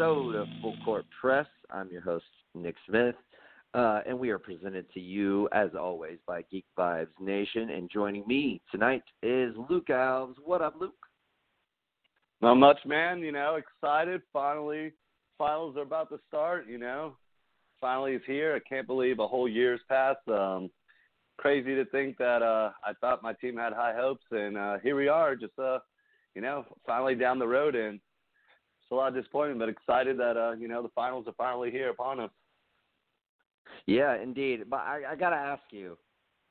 episode of Full Court Press. I'm your host, Nick Smith, uh, and we are presented to you, as always, by Geek Vibes Nation. And joining me tonight is Luke Alves. What up, Luke? Not much, man. You know, excited. Finally, finals are about to start. You know, finally it's here. I can't believe a whole year's passed. Um, crazy to think that uh, I thought my team had high hopes, and uh, here we are. Just uh, you know, finally down the road, and a lot of disappointment, but excited that uh, you know the finals are finally here upon us. Yeah, indeed. But I, I got to ask you,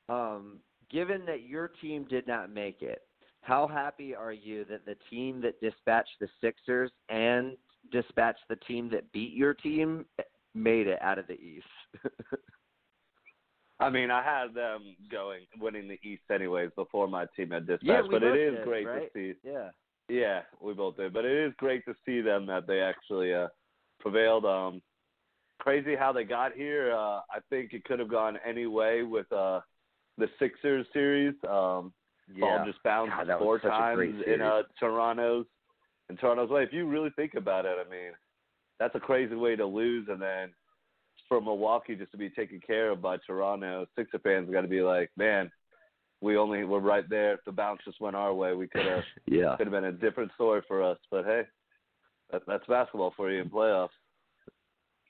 um, given that your team did not make it, how happy are you that the team that dispatched the Sixers and dispatched the team that beat your team made it out of the East? I mean, I had them going winning the East anyways before my team had dispatched, yeah, but it is did, great right? to see. Yeah. Yeah, we both did, but it is great to see them that they actually uh, prevailed. Um, crazy how they got here. Uh, I think it could have gone any way with uh, the Sixers series. Um, Ball just bounced God, four times in uh, Toronto's in Toronto's way. If you really think about it, I mean, that's a crazy way to lose, and then for Milwaukee just to be taken care of by Toronto, Sixer fans got to be like, man, we only were right there. If the bounce just went our way, we could have Yeah. could have been a different story for us. But hey, that, that's basketball for you in playoffs.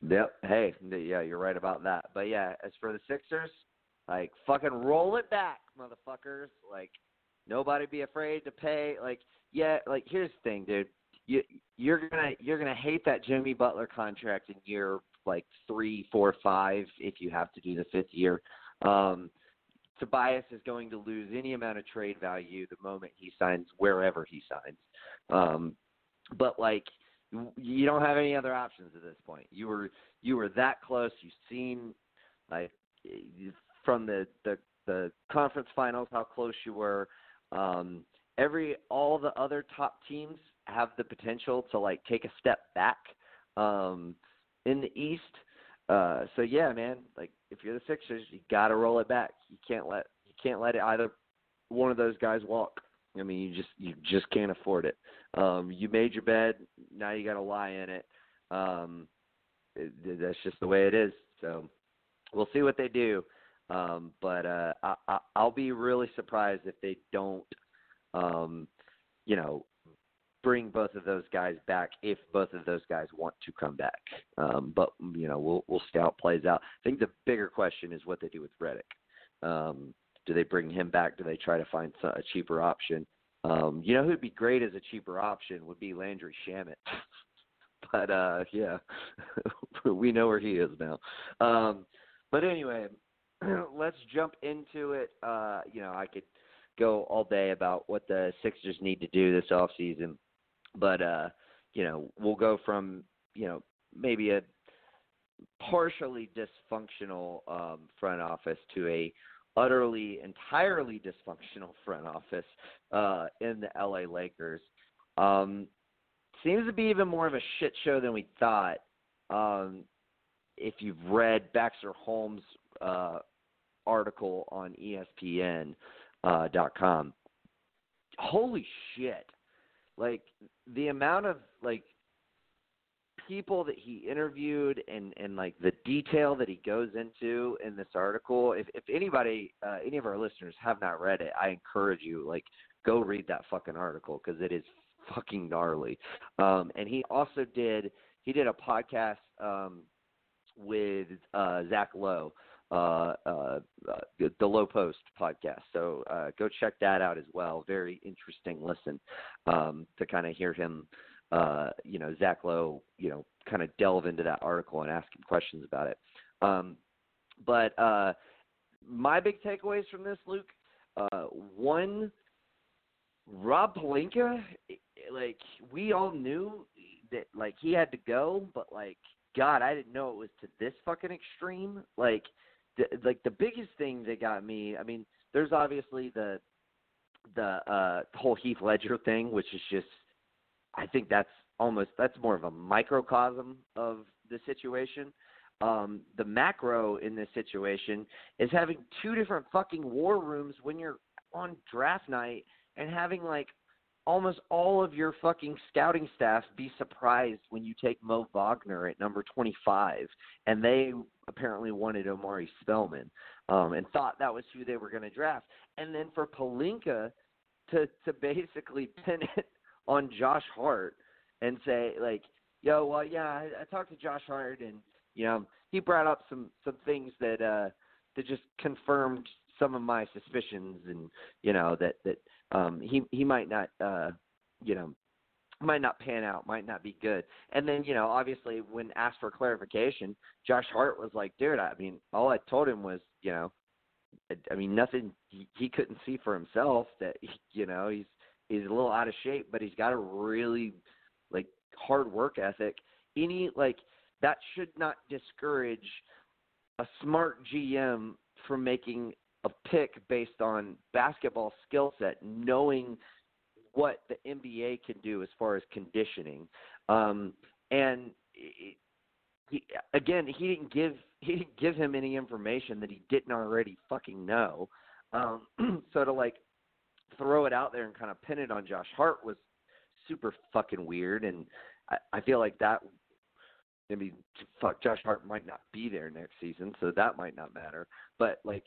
Yep. Hey, yeah, you're right about that. But yeah, as for the Sixers, like fucking roll it back, motherfuckers. Like nobody be afraid to pay. Like yeah, like here's the thing, dude. You you're gonna you're gonna hate that Jimmy Butler contract in year like three, four, five if you have to do the fifth year. Um, Tobias is going to lose any amount of trade value the moment he signs wherever he signs. Um, but like you don't have any other options at this point. You were you were that close. You've seen like from the the the conference finals how close you were. Um, every all the other top teams have the potential to like take a step back um, in the East. Uh, so yeah, man, like if you're the Sixers, you got to roll it back. You can't let you can't let it either one of those guys walk. I mean, you just you just can't afford it. Um, you made your bed, now you got to lie in it. Um, it. That's just the way it is. So we'll see what they do. Um, but uh, I, I, I'll be really surprised if they don't, um, you know, bring both of those guys back if both of those guys want to come back. Um, but you know, we'll we'll see how it plays out. I think the bigger question is what they do with Redick. Um, do they bring him back? Do they try to find a cheaper option? Um, you know who'd be great as a cheaper option would be Landry Shamet. but uh yeah, we know where he is now. Um, but anyway, let's jump into it. Uh, you know, I could go all day about what the Sixers need to do this off season, but uh, you know, we'll go from you know maybe a partially dysfunctional um, front office to a utterly entirely dysfunctional front office uh, in the LA Lakers. Um, seems to be even more of a shit show than we thought. Um, if you've read Baxter Holmes' uh, article on E ESPN uh, dot com, holy shit! Like the amount of like people that he interviewed and and like the detail that he goes into in this article. If if anybody, uh, any of our listeners have not read it, I encourage you like go read that fucking article because it is fucking gnarly. Um, and he also did he did a podcast um, with uh, Zach Lowe, uh, uh, uh, the Lowe Post podcast. So uh, go check that out as well. Very interesting listen um, to kind of hear him. Uh, you know, Zach Lowe, you know, kind of delve into that article and ask him questions about it. Um, but uh, my big takeaways from this, Luke. Uh, one, Rob Pelinka, like we all knew that like he had to go, but like God, I didn't know it was to this fucking extreme. Like, the, like the biggest thing that got me. I mean, there's obviously the the uh whole Heath Ledger thing, which is just, I think that's almost that's more of a microcosm of the situation. Um, the macro in this situation is having two different fucking war rooms when you're on draft night and having like almost all of your fucking scouting staff be surprised when you take Mo Wagner at number 25, and they apparently wanted Omari Spellman um, and thought that was who they were going to draft. And then for Pelinka to to basically pin it on Josh Hart and say like, "Yo, well, yeah, I, I talked to Josh Hart, and you know, he brought up some some things that uh that just confirmed some of my suspicions, and you know that that um he he might not uh you know might not pan out, might not be good. And then, you know, obviously when asked for clarification, Josh Hart was like, dude, I mean, all I told him was, you know, I mean, nothing he, he couldn't see for himself that, you know, he's, he's a little out of shape, but he's got a really like hard work ethic. Any, like, that should not discourage a smart GM from making a pick based on basketball skill set, knowing what the NBA can do as far as conditioning. Um, and he, again, he didn't give he didn't give him any information that he didn't already fucking know. Um, so to like throw it out there and kind of pin it on Josh Hart was super fucking weird, and I, I feel like that. I mean, fuck, Josh Hart might not be there next season, so that might not matter. But like,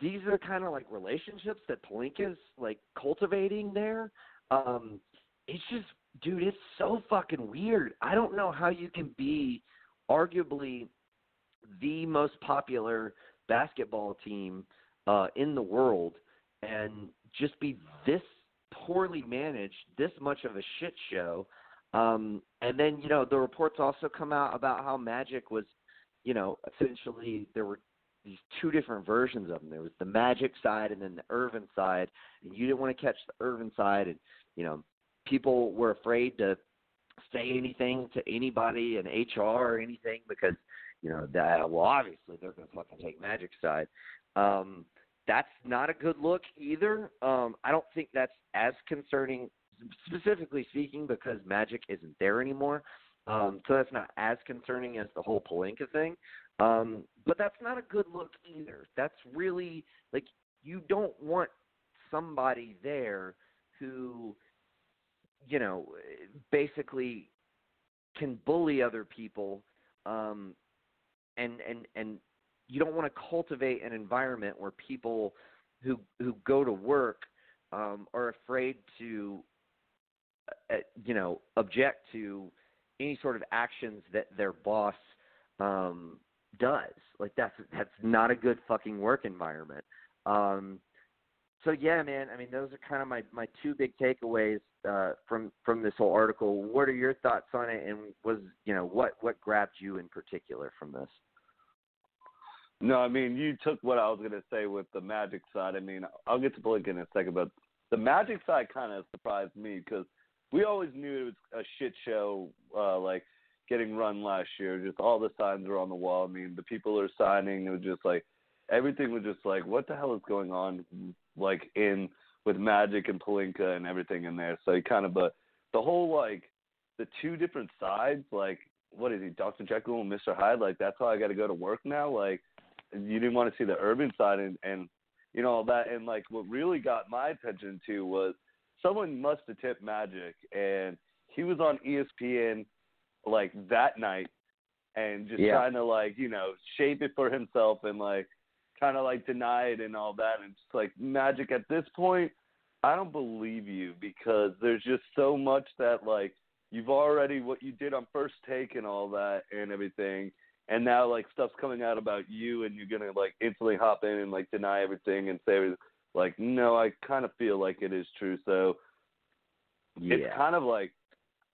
these are kind of like relationships that Pelinka's like cultivating there. Um, it's just, dude, it's so fucking weird. I don't know how you can be arguably the most popular basketball team uh, in the world and just be this poorly managed, this much of a shit show. Um, and then, you know, the reports also come out about how Magic was, you know, essentially there were these two different versions of them. There was the Magic side and then the Earvin side, and you didn't want to catch the Earvin side, and you know people were afraid to say anything to anybody in HR or anything because you know that well obviously they're going to fucking take Magic side. Um, that's not a good look either. Um, I don't think that's as concerning, specifically speaking, because Magic isn't there anymore. Um, so that's not as concerning as the whole Pelinka thing. Um, but that's not a good look either. That's really like you don't want somebody there who, you know, basically can bully other people, um, and and and you don't want to cultivate an environment where people who who go to work um, are afraid to, uh, you know, object to any sort of actions that their boss um, does. Like that's that's not a good fucking work environment. Um, so yeah, man. I mean, those are kind of my my two big takeaways uh, from from this whole article. What are your thoughts on it? And was you know what what grabbed you in particular from this? No, I mean you took what I was gonna say with the Magic side. I mean, I'll get to Blake in a second, but the Magic side kind of surprised me because we always knew it was a shit show. Uh, like getting run last year. Just all the signs were on the wall. I mean, the people are signing. It was just like everything was just like, what the hell is going on? Like in with Magic and Pelinka and everything in there. So kind of a the whole like the two different sides. Like what is he, Doctor Jekyll and Mister Hyde? Like that's how I got to go to work now. Like you didn't want to see the Earvin side and and you know all that. And like what really got my attention too was someone must have tipped Magic and he was on ESPN like that night and just yeah. trying to like you know shape it for himself and like kind of like deny it and all that. And just like magic at this point i don't believe you because there's just so much that like you've already what you did on first take and all that and everything. And now like stuff's coming out about you and you're gonna like instantly hop in and like deny everything and say like no i kind of feel like it is true so yeah. it's kind of like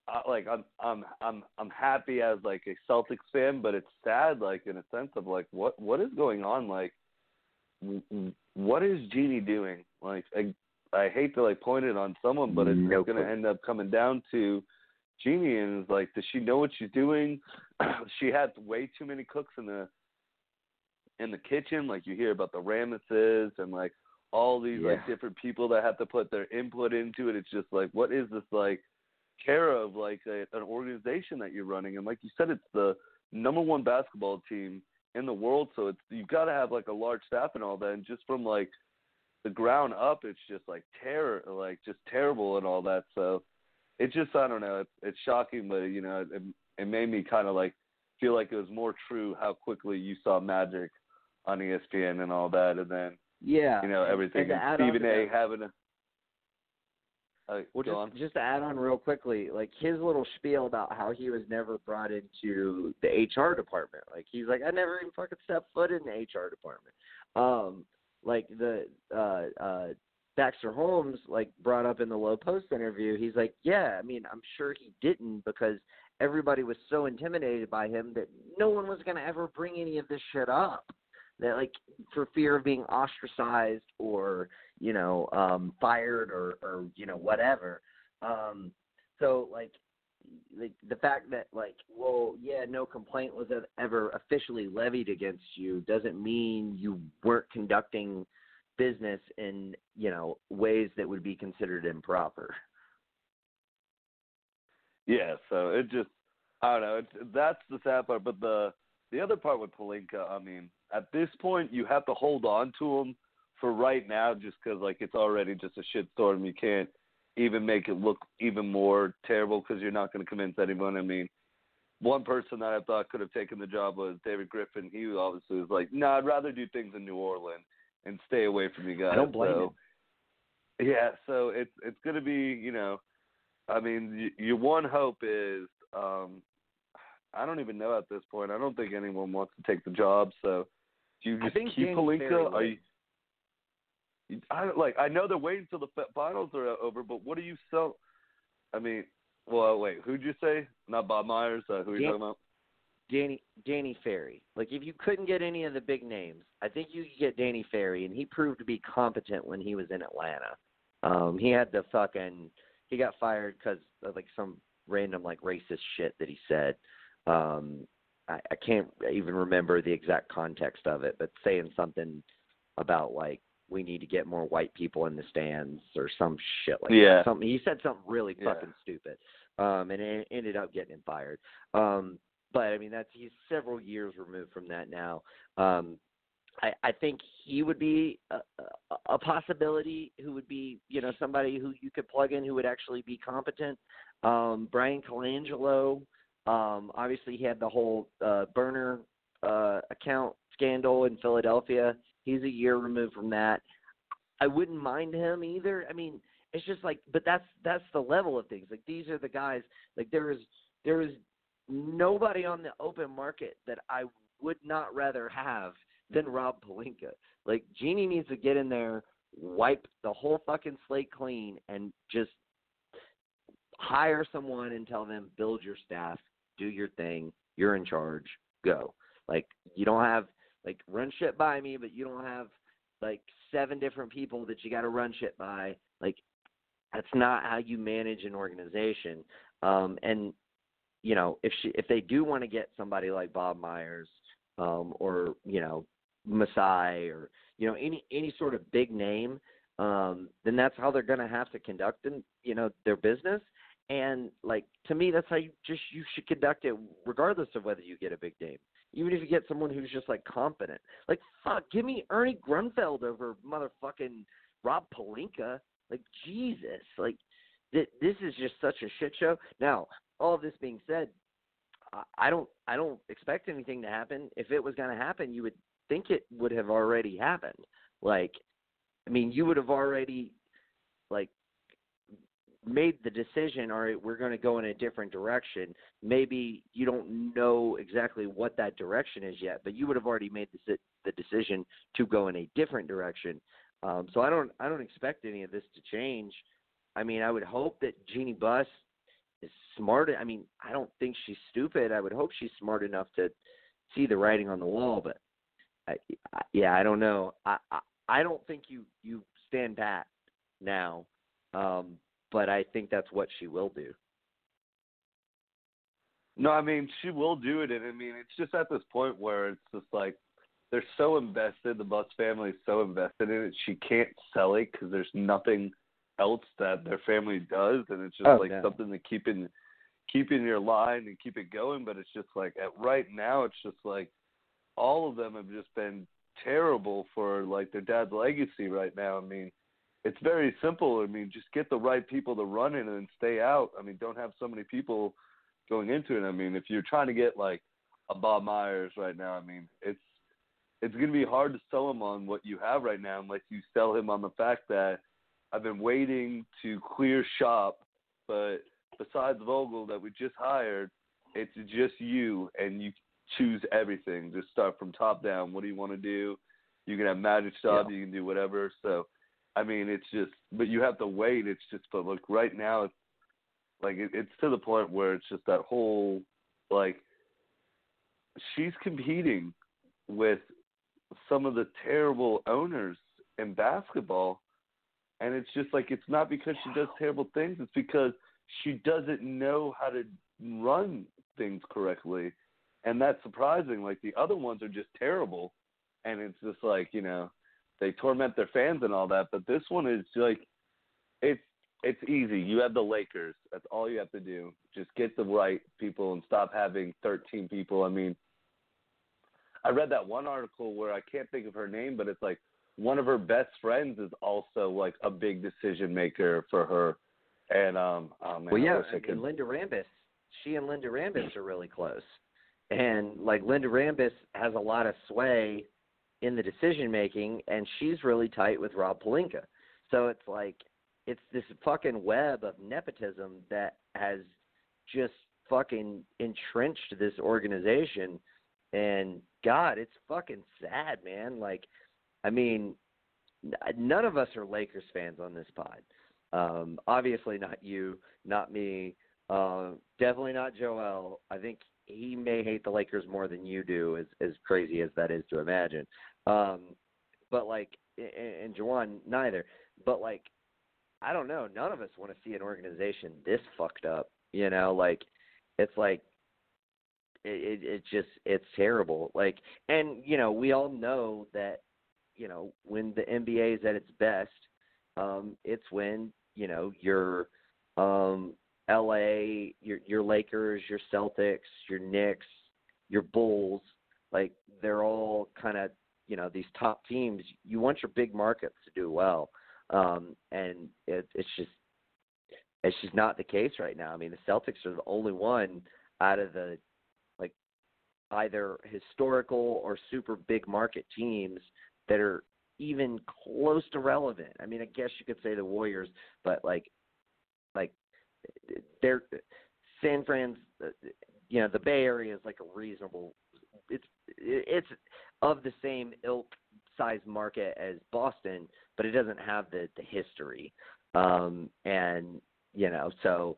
uh, like I'm I'm I'm I'm happy as like a Celtics fan, but it's sad like in a sense of like what what is going on like what is Jeanie doing? Like, I, I hate to like point it on someone, but it's no going to end up coming down to Jeanie, and it's like, does she know what she's doing? she had way too many cooks in the in the kitchen. Like you hear about the Rambises and like all these Yeah. like different people that have to put their input into it. It's just like, what is this like care of like a, an organization that you're running? And like you said, it's the number one basketball team in the world, so it's you've got to have like a large staff and all that. And just from like the ground up, it's just like terror, like just terrible and all that. So it just I don't know. It's, it's shocking, but you know, it, it made me kind of like feel like it was more true how quickly you saw Magic on ESPN and all that, and then Yeah. you know everything. And And Stephen A. that- having a. Uh, Well, on. just just to add on real quickly, like his little spiel about how he was never brought into the HR department. Like he's like, I never even fucking stepped foot in the HR department. Um, like the uh uh Baxter Holmes like brought up in the Lowe Post interview, he's like, Yeah, I mean, I'm sure he didn't because everybody was so intimidated by him that no one was gonna ever bring any of this shit up. That like for fear of being ostracized or you know, um, fired or, or you know, whatever. Um, so like, like the fact that like, well, yeah, no complaint was ever officially levied against you doesn't mean you weren't conducting business in you know ways that would be considered improper. Yeah, so it just I don't know. It's, that's the sad part, but the the other part with Pelinka, I mean, at this point you have to hold on to him for right now, just because like it's already just a shitstorm. You can't even make it look even more terrible because you're not going to convince anyone. I mean, one person that I thought could have taken the job was David Griffin. He obviously was like, "No, nah, I'd rather do things in New Orleans and stay away from you guys." I don't blame so, Yeah, so it's it's going to be, you know, I mean, y- your one hope is, um, I don't even know at this point. I don't think anyone wants to take the job. So, do you just keep Pelinka? Are you? I like. I know they're waiting until the fi- finals are over, but what do you sell? I mean, well, wait. Who'd you say? Not Bob Myers. Uh, who are you Dan- talking about? Danny Danny Ferry. Like if you couldn't get any of the big names, I think you could get Danny Ferry, and he proved to be competent when he was in Atlanta. Um, he had the fucking he got fired because of like some random like racist shit that he said. Um, I, I can't even remember the exact context of it, but saying something about like we need to get more white people in the stands or some shit like Yeah. that. Something he said something really Yeah. fucking stupid, um, and it ended up getting him fired. Um, but I mean that's he's several years removed from that now. Um, I, I think he would be a, a, a possibility who would be you know somebody who you could plug in who would actually be competent. Um, Bryan Colangelo, um, obviously he had the whole uh, burner uh, account scandal in Philadelphia. He's a year removed from that. I wouldn't mind him either. I mean, it's just like, but that's that's the level of things. Like these are the guys. Like there is there is nobody on the open market that I would not rather have than Rob Pelinka. Like Jeanie needs to get in there, wipe the whole fucking slate clean, and just hire someone and tell them build your staff, do your thing, you're in charge, go. Like you don't have like run shit by me, but you don't have like seven different people that you got to run shit by. Like that's not how you manage an organization. Um, and you know, if she if they do want to get somebody like Bob Myers, um, or you know, Masai, or you know, any any sort of big name, um, then that's how they're going to have to conduct, and you know, their business. And like to me, that's how you just you should conduct it, regardless of whether you get a big name. Even if you get someone who's just like competent, like fuck, give me Ernie Grunfeld over motherfucking Rob Pelinka. Like Jesus, like th- this is just such a shit show. Now, all of this being said, I- I don't I don't expect anything to happen. If it was going to happen, you would think it would have already happened. Like, I mean, you would have already made the decision. All right, we're going to go in a different direction. Maybe you don't know exactly what that direction is yet, but you would have already made the the decision to go in a different direction. Um, so I don't I don't expect any of this to change. I mean, I would hope that Jeanie Buss is smart. I mean, I don't think she's stupid. I would hope she's smart enough to see the writing on the wall, but I, I, yeah, I don't know. I, I I don't think you you stand pat now, um, but I think that's what she will do. No, I mean she will do it, and I mean it's just at this point where it's just like they're so invested. The Buss family is so invested in it. She can't sell it because there's nothing else that their family does, and it's just Oh, like no. something to keep in keep in your line and keep it going. But it's just like at right now, it's just like all of them have just been terrible for like their dad's legacy right now. I mean, it's very simple. I mean, just get the right people to run it and stay out. I mean, don't have so many people going into it. I mean, if you're trying to get like a Bob Myers right now, I mean, it's it's going to be hard to sell him on what you have right now unless you sell him on the fact that I've been waiting to clear shop, but besides Vogel that we just hired, it's just you and you choose everything. Just start from top down. What do you want to do? You can have magic stuff. Yeah. You can do whatever. So, I mean, it's just, but you have to wait. It's just, but look, right now, it's like it, it's to the point where it's just that whole like she's competing with some of the terrible owners in basketball and it's just like it's not because she does terrible things. It's because she doesn't know how to run things correctly and that's surprising. Like the other ones are just terrible and it's just like you know they torment their fans and all that but this one is like it's it's easy. You have the lakers. That's all you have to do. Just get the right people and stop having 13 people. I mean i read that one article where i can't think of her name but it's like one of her best friends is also like a big decision maker for her. And um oh man well, yeah, wish I and Linda Rambis, she and Linda Rambis are really close, and like Linda Rambis has a lot of sway in the decision making, and she's really tight with Rob Pelinka. So it's like it's this fucking web of nepotism that has just fucking entrenched this organization, and God, it's fucking sad, man. Like, I mean, none of us are Lakers fans on this pod. Um, obviously not you, not me, uh, definitely not Joel. I think he may hate the Lakers more than you do, as as crazy as that is to imagine. Um, but like, and, and Jawan, neither. But like, I don't know. None of us want to see an organization this fucked up. You know, like it's like it, it it just it's terrible. Like, and you know, we all know that you know when the NBA is at its best, um, it's when you know your um, LA, your your Lakers, your Celtics, your Knicks, your Bulls, like they're all kind of you know these top teams. You want your big markets to do well, um, and it, it's just it's just not the case right now. I mean, the Celtics are the only one out of the like either historical or super big market teams that are even close to relevant. I mean, I guess you could say the Warriors, but like like they're San Fran's you know, the Bay Area is like a reasonable it's it's of the same ilk size market as Boston, but it doesn't have the the history. Um and you know, so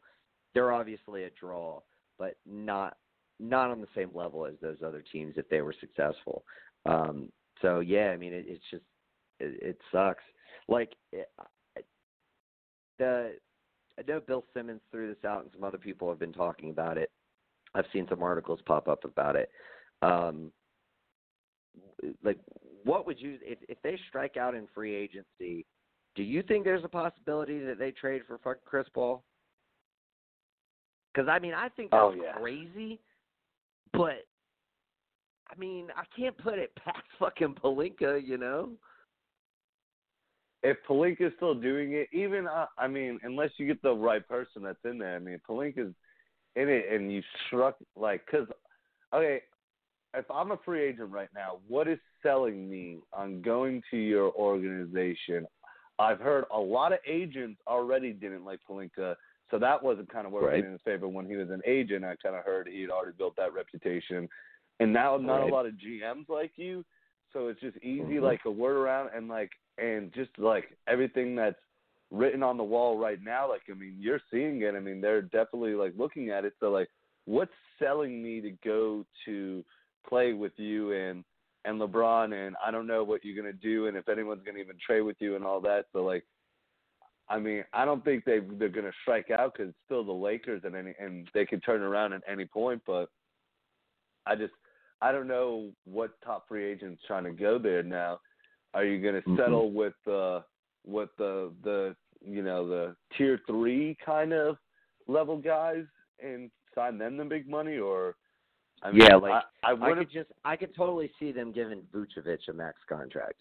they're obviously a draw, but not not on the same level as those other teams if they were successful. Um so yeah, I mean it, it's just it, it sucks. Like it, the I know Bill Simmons threw this out, and some other people have been talking about it. I've seen some articles pop up about it. Um, like, what would you if if they strike out in free agency? Do you think there's a possibility that they trade for fucking Chris Paul? Because I mean, I think that's Oh, yeah. crazy, but I mean, I can't put it past fucking Pelinka, you know. if Pelinka's still doing it, even uh, I mean, unless you get the right person that's in there, I mean, Pelinka's in it, and you struck like because okay, if I'm a free agent right now, what is selling me on going to your organization? I've heard a lot of agents already didn't like Pelinka, so that wasn't kind of working Right. in his favor when he was an agent. I kind of heard he had already built that reputation, and now not Right. a lot of GMs like you. So it's just easy, Mhm. like a word around, and like, and just like everything that's written on the wall right now. Like, I mean, you're seeing it. I mean, they're definitely like looking at it. So, like, what's selling me to go to play with you? And and LeBron, and I don't know what you're gonna do, and if anyone's gonna even trade with you and all that. So like, I mean, I don't think they they're gonna strike out because it's still the Lakers, and any and they can turn around at any point. But I just I don't know what top free agents trying to go there now. Are you gonna Mhm. settle with the with the the you know the tier three kind of level guys and sign them the big money, or I mean, Yeah, like, I, I I would could just I could totally see them giving Vucevic a max contract.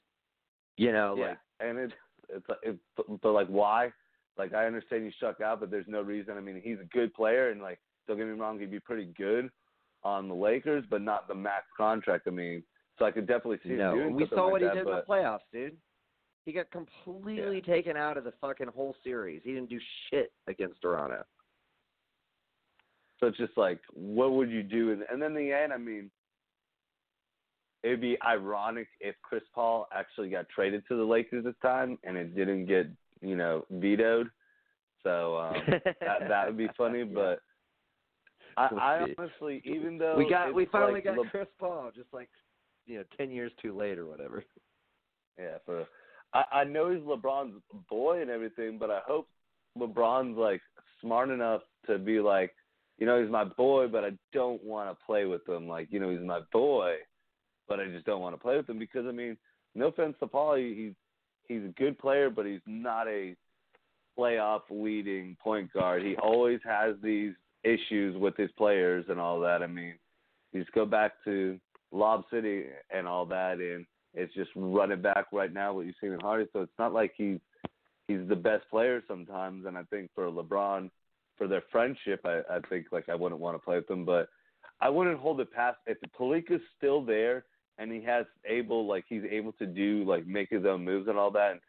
You know, yeah, like and it's it's it's but like why? Like I understand you struck out, but there's no reason. I mean, he's a good player, and like don't get me wrong, he'd be pretty good on the Lakers, but not the max contract. I mean, so I could definitely see no. him doing we saw like what he that, did in the playoffs, dude. He got completely taken out of the fucking whole series. He didn't do shit against Toronto. So it's just like, what would you do? And, and then in the end, I mean, it'd be ironic if Chris Paul actually got traded to the Lakers this time and it didn't get, you know, vetoed. So um, that that would be funny. Yeah. But I, I honestly, even though we got we finally like got Le- Chris Paul, just like you know, ten years too late or whatever. Yeah, for I, I know he's LeBron's boy and everything, but I hope LeBron's like smart enough to be like, you know, he's my boy, but I don't want to play with him. Like, you know, he's my boy, but I just don't want to play with him because I mean, no offense to Paul, he, he's he's a good player, but he's not a playoff leading point guard. He always has these issues with his players and all that. I mean, you just go back to Lob City and all that, and it's just running back right now what you've seen in Hardy. So it's not like he's he's the best player sometimes. And I think for LeBron, for their friendship, I, I think like I wouldn't want to play with them, but I wouldn't hold it past if Pelinka's still there and he has able like he's able to do like make his own moves and all that, and,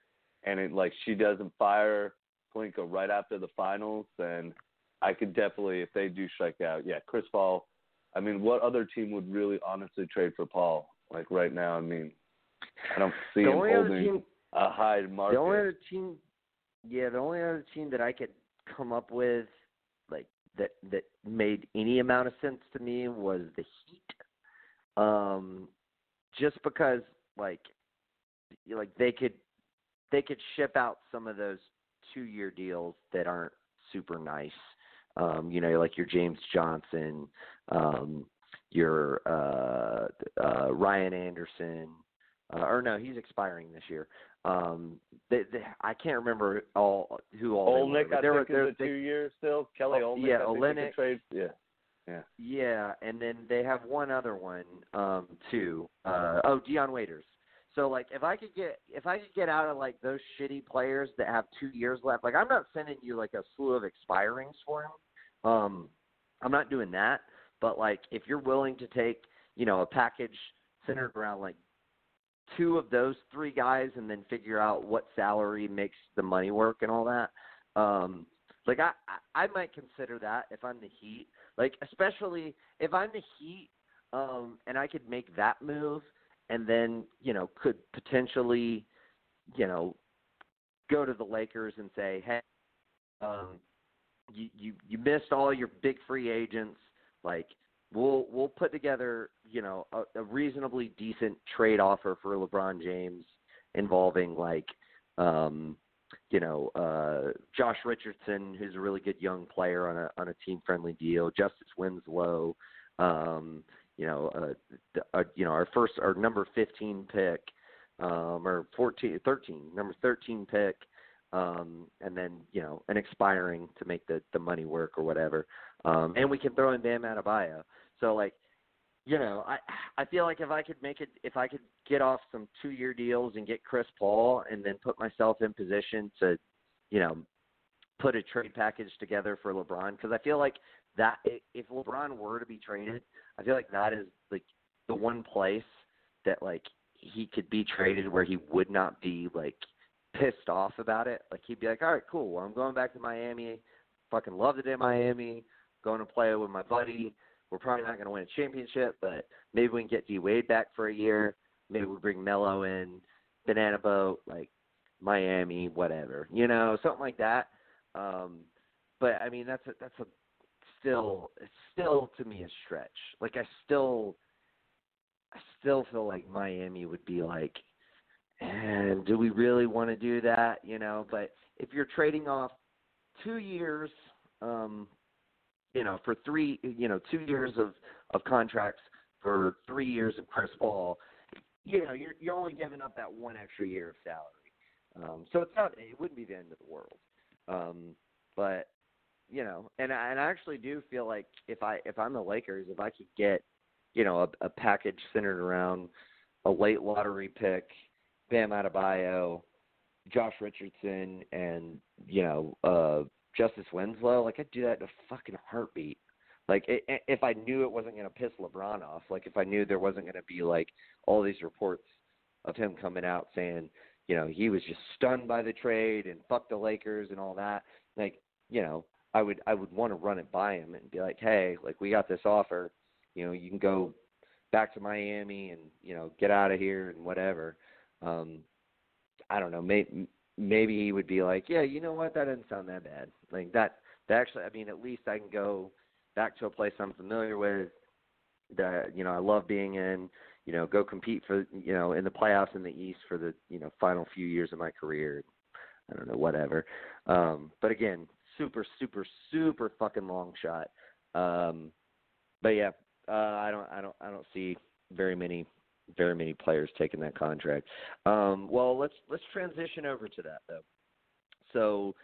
and it like she doesn't fire Pelinka right after the finals, then I could definitely if they do strike out, yeah, Chris Paul. I mean, what other team would really honestly trade for Paul? Like right now, I mean, I don't see him holding team, a high market. the only other team, yeah, the only other team that I could come up with, that that made any amount of sense to me was the Heat. Um, just because like, like they could they could ship out some of those two year deals that aren't super nice. Um, you know, like your James Johnson, um, your uh, uh, Ryan Anderson, uh, or no, he's expiring this year. Um, they, they, I can't remember all who all they were, Olynyk, I there think, were, there, is a two years still. Kelly Oh, Olynyk, yeah, I think they Olynyk. could trade. Yeah, yeah. Yeah, and then they have one other one um too. Uh oh, Dion Waiters. So like if I could get if I could get out of like those shitty players that have 2 years left. Like I'm not sending you like a slew of expirings for him. Um I'm not doing that, but like if you're willing to take, you know, a package centered around like two of those three guys and then figure out what salary makes the money work and all that. Um like I I might consider that if I'm the Heat. Like especially if I'm the Heat, um, and I could make that move, and then you know could potentially, you know, go to the Lakers and say, hey, um, you you you missed all your big free agents. Like we'll we'll put together you know a, a reasonably decent trade offer for LeBron James involving like um you know, uh, Josh Richardson, who's a really good young player on a on a team friendly deal. Justice Winslow, um, you know, uh, uh, you know, our first our number 15 pick, um, or 14, 13, number 13 pick, um, and then you know, an expiring to make the the money work or whatever. Um, and we can throw in Bam Adebayo. So like, you know, I I feel like if I could make it, if I could get off some two year deals and get Chris Paul, and then put myself in position to, you know, put a trade package together for LeBron, because I feel like that if LeBron were to be traded, I feel like that is like the one place that like he could be traded where he would not be like pissed off about it. Like he'd be like, all right, cool. Well, I'm going back to Miami. Fucking loved it in Miami. Going to play with my buddy. We're probably not going to win a championship, but maybe we can get D Wade back for a year. Maybe we bring Melo in, Banana Boat, like Miami, whatever, you know, something like that. Um, but I mean, that's a, that's a still, still to me a stretch. Like I still, I still feel like Miami would be like, and do we really want to do that? You know, but if you're trading off two years, um, you know, for three, you know, two years of of contracts for three years of Chris Paul, you know, you're you're only giving up that one extra year of salary. Um, so it's not, it wouldn't be the end of the world. Um, but you know, and I, and I actually do feel like if I if I'm the Lakers, if I could get, you know, a, a package centered around a late lottery pick, Bam Adebayo, Josh Richardson, and you know, uh, Justice Winslow, like I'd do that in a fucking heartbeat. Like it, if I knew it wasn't going to piss LeBron off, like if I knew there wasn't going to be like all these reports of him coming out saying, you know, he was just stunned by the trade and fuck the Lakers and all that. Like, you know, I would I would want to run it by him and be like, hey, like we got this offer, you know, you can go back to Miami and you know get out of here and whatever. Um, I don't know, maybe maybe he would be like, yeah, you know what, that doesn't sound that bad. Like that, that actually, I mean, at least I can go back to a place I'm familiar with. That you know I love being in. You know, go compete for you know in the playoffs in the East for the you know final few years of my career. I don't know, whatever. Um, but again, super, super, super fucking long shot. Um, but yeah, uh, I don't, I don't, I don't see very many, very many players taking that contract. Um, well, let's let's transition over to that though. So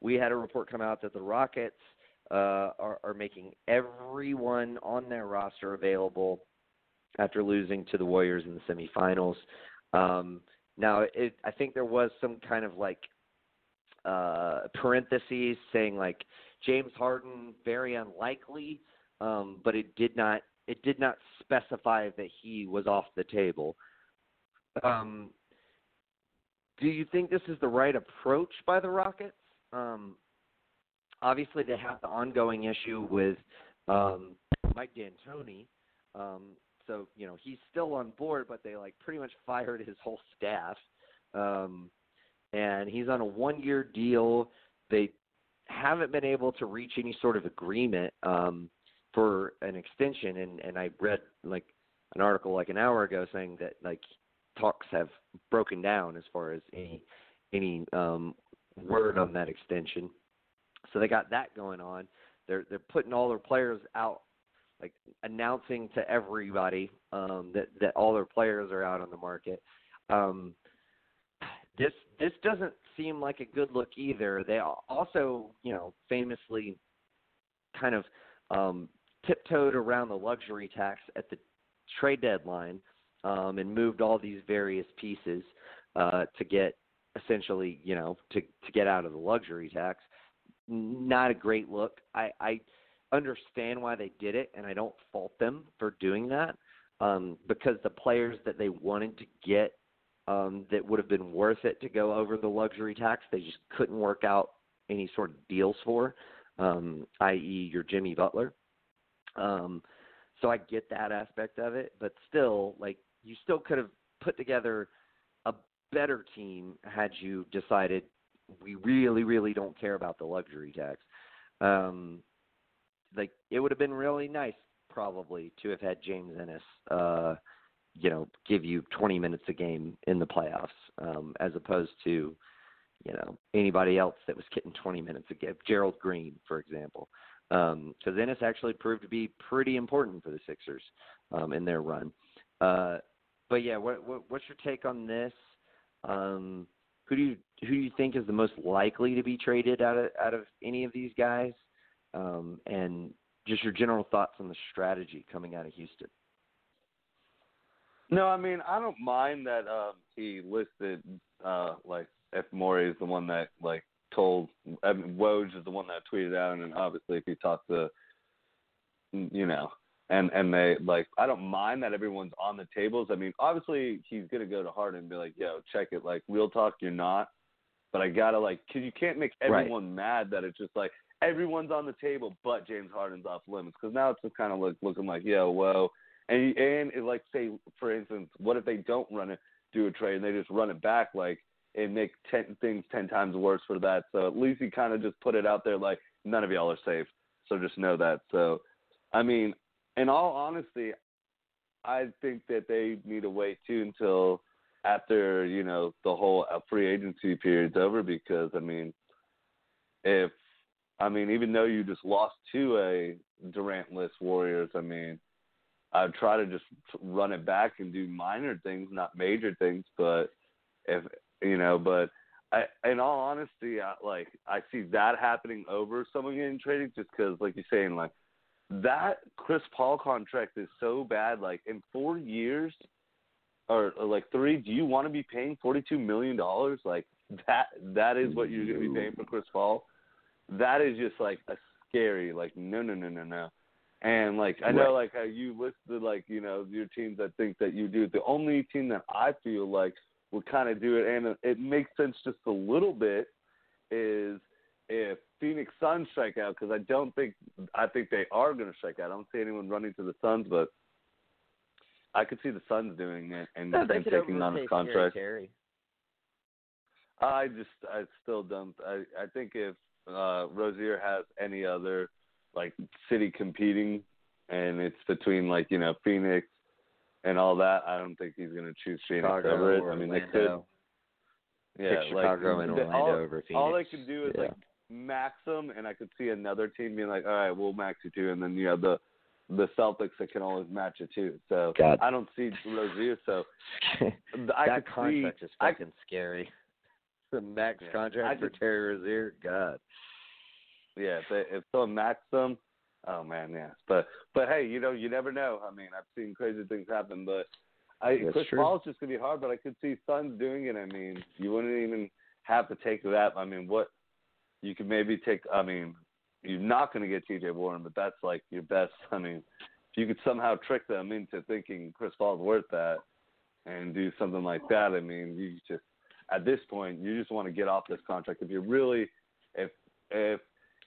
we had a report come out that the Rockets uh, are, are making everyone on their roster available after losing to the Warriors in the semifinals. Um, now, it, I think there was some kind of like uh, parentheses saying like James Harden very unlikely, um, but it did not it did not specify that he was off the table. Um, do you think this is the right approach by the Rockets? Um, obviously, they have the ongoing issue with um, Mike D'Antoni. Um, so you know he's still on board, but they like pretty much fired his whole staff. Um, and he's on a one year deal. They haven't been able to reach any sort of agreement um, for an extension, and and I read like an article like an hour ago saying that like talks have broken down as far as any any um, word on that extension. So they got that going on. They're they're putting all their players out, like announcing to everybody um, that that all their players are out on the market. Um, this this doesn't seem like a good look either. They also, you know, famously kind of um, tiptoed around the luxury tax at the trade deadline um, and moved all these various pieces uh, to get essentially, you know, to to get out of the luxury tax. Not a great look. I, I understand why they did it, and I don't fault them for doing that um, because the players that they wanted to get um, that would have been worth it to go over the luxury tax. They just couldn't work out any sort of deals for, um, i.e., your Jimmy Butler. Um, so I get that aspect of it, but still, like you still could have put together better team had you decided we really, really don't care about the luxury tax. Um, like it would have been really nice, probably, to have had James Ennis. Uh, you know give you 20 minutes a game in the playoffs um, as opposed to you know anybody else that was getting 20 minutes a game. Gerald Green, for example, because um, Ennis actually proved to be pretty important for the Sixers um, in their run. Uh, but yeah, what, what, what's your take on this? Um, who do you who do you think is the most likely to be traded out of out of any of these guys? Um, and just your general thoughts on the strategy coming out of Houston. No, I mean I don't mind that um, he listed uh, like if Morey is the one that like told I mean, Woj is the one that tweeted out, and obviously if he talked to you know and and they like I don't mind that everyone's on the tables. I mean obviously he's gonna go to Harden and be like, yo, check it, like real talk, you're not. But I gotta like, cause you can't make everyone right. mad that it's just like everyone's on the table, but James Harden's off limits. Because now it's just kind of like looking like, yo, whoa and and like say for instance, what if they don't run it, do a trade, and they just run it back like and make ten things ten times worse for that. So at least he kind of just put it out there like none of y'all are safe. So just know that. So I mean, in all honesty, I think that they need to wait too until after you know the whole uh, free agency period's over because I mean, if I mean even though you just lost to a Durant-less Warriors, I mean, I'd try to just run it back and do minor things, not major things. But if you know, but I, in all honesty, I, like I see that happening over someone getting traded, just because, like you're saying, like that Chris Paul contract is so bad. Like in four years, or, or like three, do you want to be paying forty-two million dollars? Like that, that is what you're going to be paying for Chris Paul. That is just like a scary. Like no, no, no, no, no. And like I know, like how you listed, like you know your teams that think that you do. The only team that I feel like would kind of do it, and it makes sense just a little bit, is if Phoenix Suns strike out because I don't think I think they are going to strike out. I don't see anyone running to the Suns, but I could see the Suns doing it and, no, and taking on his contract. Terry. I just I still don't. I I think if uh Rozier has any other like city competing, and it's between like you know Phoenix and all that, I don't think he's going to choose Phoenix Chicago over it. I mean, Orlando. they could. Yeah, Pick like Chicago and the- Orlando all, over Phoenix. all they can do is Yeah. like max them, and I could see another team being like, "All right, we'll max you too," and then you have the the Celtics that can always match it too. So God. I don't see Rozier. So I that could contract see. is I- fucking scary. The max Yeah, I contract for could- Terry Rozier, God. Yeah, if, they, if someone maxed them, oh man, yes. But but hey, you know, you never know. I mean, I've seen crazy things happen, but I That's Chris true. Paul's just gonna be hard. But I could see Suns doing it. I mean, you wouldn't even have to take that. I mean, what you could maybe take. I mean, you're not gonna get T.J. Warren, but that's like your best. I mean, if you could somehow trick them into thinking Chris Paul's worth that and do something like that, I mean, you just at this point you just want to get off this contract. If you're really, if if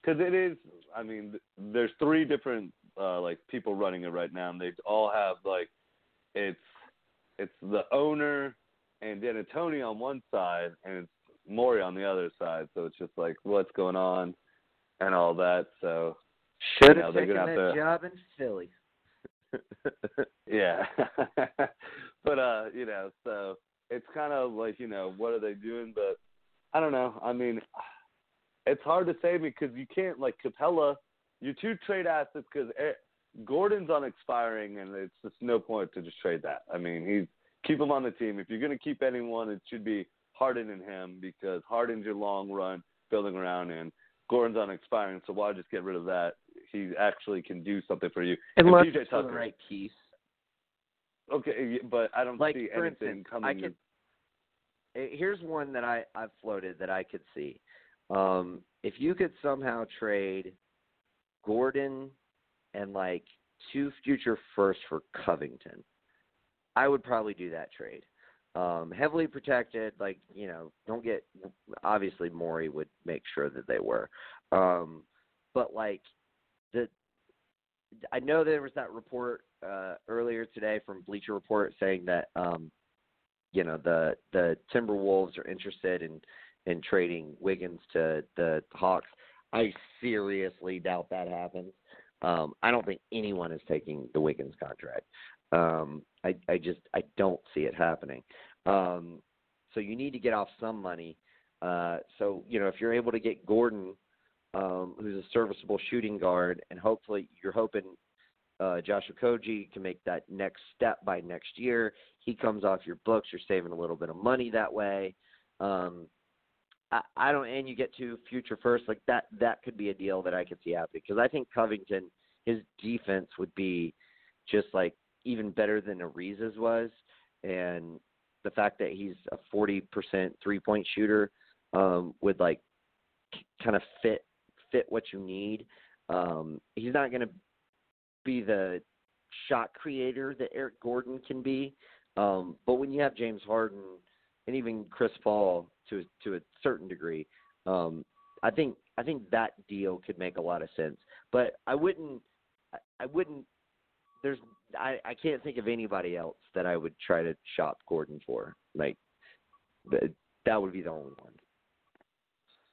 because it is. I mean, there's three different uh, like people running it right now, and they all have like it's it's the owner and D'Antoni on one side, and it's Morey on the other side. So it's just like what's going on and all that. So Should You know, have taken that to- job in Philly. yeah, but uh, you know, so it's kind of like you know what are they doing? But I don't know. I mean, it's hard to say because you can't like Capela. Your two trade assets because Gordon's on expiring, and it's just no point to just trade that. I mean, he's keep him on the team. If you're going to keep anyone, it should be Harden and him because Harden's your long run building around, and Gordon's on expiring. So why just get rid of that? He actually can do something for you. And Unless PJ it's for the Tucker. right piece. Okay, but I don't Like, see anything instance, coming. I Here's one that I I've floated that I could see. Um, if you could somehow trade Gordon and like two future firsts for Covington, I would probably do that trade. Um, heavily protected, like you know, don't get. Obviously, Morey would make sure that they were, um, but like the. I know there was that report uh, earlier today from Bleacher Report saying that um, you know the the Timberwolves are interested in in trading Wiggins to the Hawks. I seriously doubt that happens. Um, I don't think anyone is taking the Wiggins contract. Um, I I just I don't see it happening. Um, so you need to get off some money. Uh, so you know if you're able to get Gordon, um, who's a serviceable shooting guard, and hopefully you're hoping uh, Josh Okogie can make that next step by next year. He comes off your books. You're saving a little bit of money that way. Um, I, I don't, and you get to future first like that. That could be a deal that I could see happening because I think Covington, his defense would be just like even better than Ariza's was, and the fact that he's a 40% three point shooter um, would like kind of fit fit what you need. Um, he's not going to be the shot creator that Eric Gordon can be, um, but when you have James Harden and even Chris Paul to to a certain degree, um, I think I think that deal could make a lot of sense. But I wouldn't I, I wouldn't there's I, I can't think of anybody else that I would try to shop Gordon for. Like th- that would be the only one.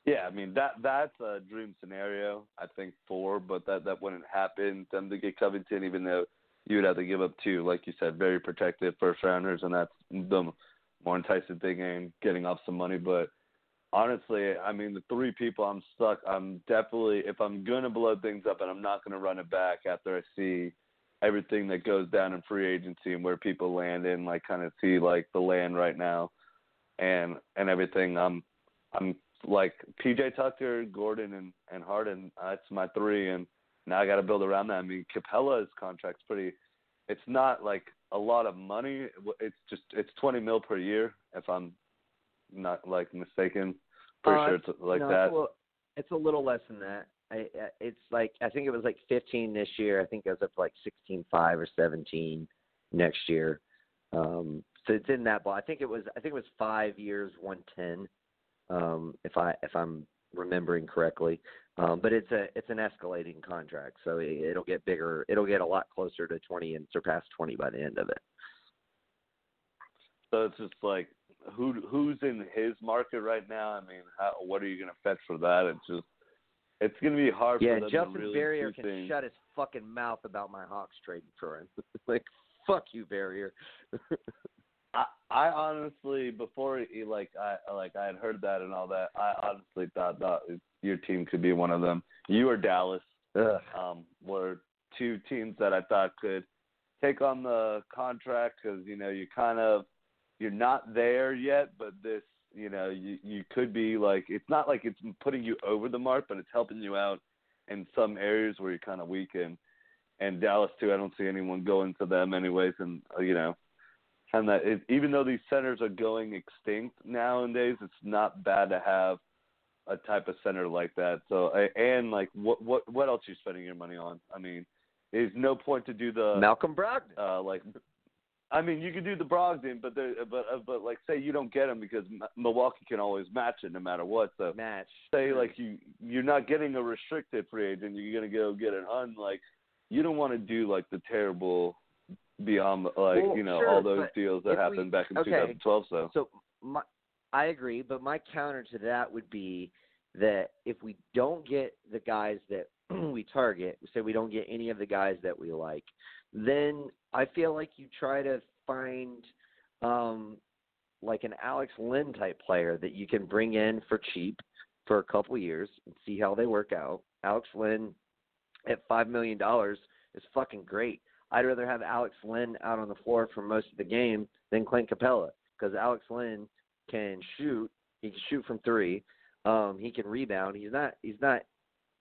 Yeah, I mean that that's a dream scenario. I think for, but that that wouldn't happen. Them to get Covington, even though you would have to give up two, like you said, very protected first rounders, and that's the more enticing thing and getting off some money. But honestly, I mean, the three people I'm stuck. I'm definitely if I'm gonna blow things up, and I'm not gonna run it back after I see everything that goes down in free agency and where people land in, like kind of see like the land right now, and and everything. I'm I'm like PJ Tucker, Gordon, and and Harden. That's my three, and now I got to build around that. I mean, Capela's contract's pretty. It's not like a lot of money. It's just it's twenty mil per year, if I'm not like mistaken. Pretty uh, sure it's like no, that. It's a, little, it's a little less than that. I, it's like I think it was like 15 this year. I think it was up to like 16.5 or 17 next year. Um, so it's in that ball. I think it was I think it was five years, 110. Um, if I if I'm remembering correctly. Um, but it's a it's an escalating contract, so it, it'll get bigger. It'll get a lot closer to 20 and surpass 20 by the end of it. So it's just like who who's in his market right now? I mean, how, what are you going to fetch for that? It's just it's going to be hard yeah, Justin to really Verrier do can things. shut his fucking mouth about my Hawks trading for him. like fuck you, Verrier. I, I honestly, before he, like I like I had heard that and all that, I honestly thought that your team could be one of them. You or Dallas Ugh. um, were two teams that I thought could take on the contract because you know you kind of you're not there yet, but this you know you you could be like it's not like it's putting you over the mark, but it's helping you out in some areas where you're kind of weak in. And Dallas too, I don't see anyone going to them anyways, and uh, you know and that it, even though these centers are going extinct nowadays, it's not bad to have a type of center like that. So and like what what what else are you spending your money on? I mean, there's no point to do the Malcolm Brogdon. Uh, like, I mean, you could do the Brogdon, but the but uh, but like say you don't get him because M- Milwaukee can always match it no matter what. So match. say like you you're not getting a restricted free agent, you're gonna go get an un like you don't want to do like the terrible beyond like well, you know sure, all those deals that happened we, back in okay, 2012. So so my, I agree, but my counter to that would be that if we don't get the guys that we target, say we don't get any of the guys that we like, then I feel like you try to find um like an Alex Len type player that you can bring in for cheap for a couple years and see how they work out. Alex Len at five million dollars is fucking great. I'd rather have Alex Len out on the floor for most of the game than Clint Capela because Alex Len can shoot. He can shoot from three. Um, he can rebound. He's not. He's not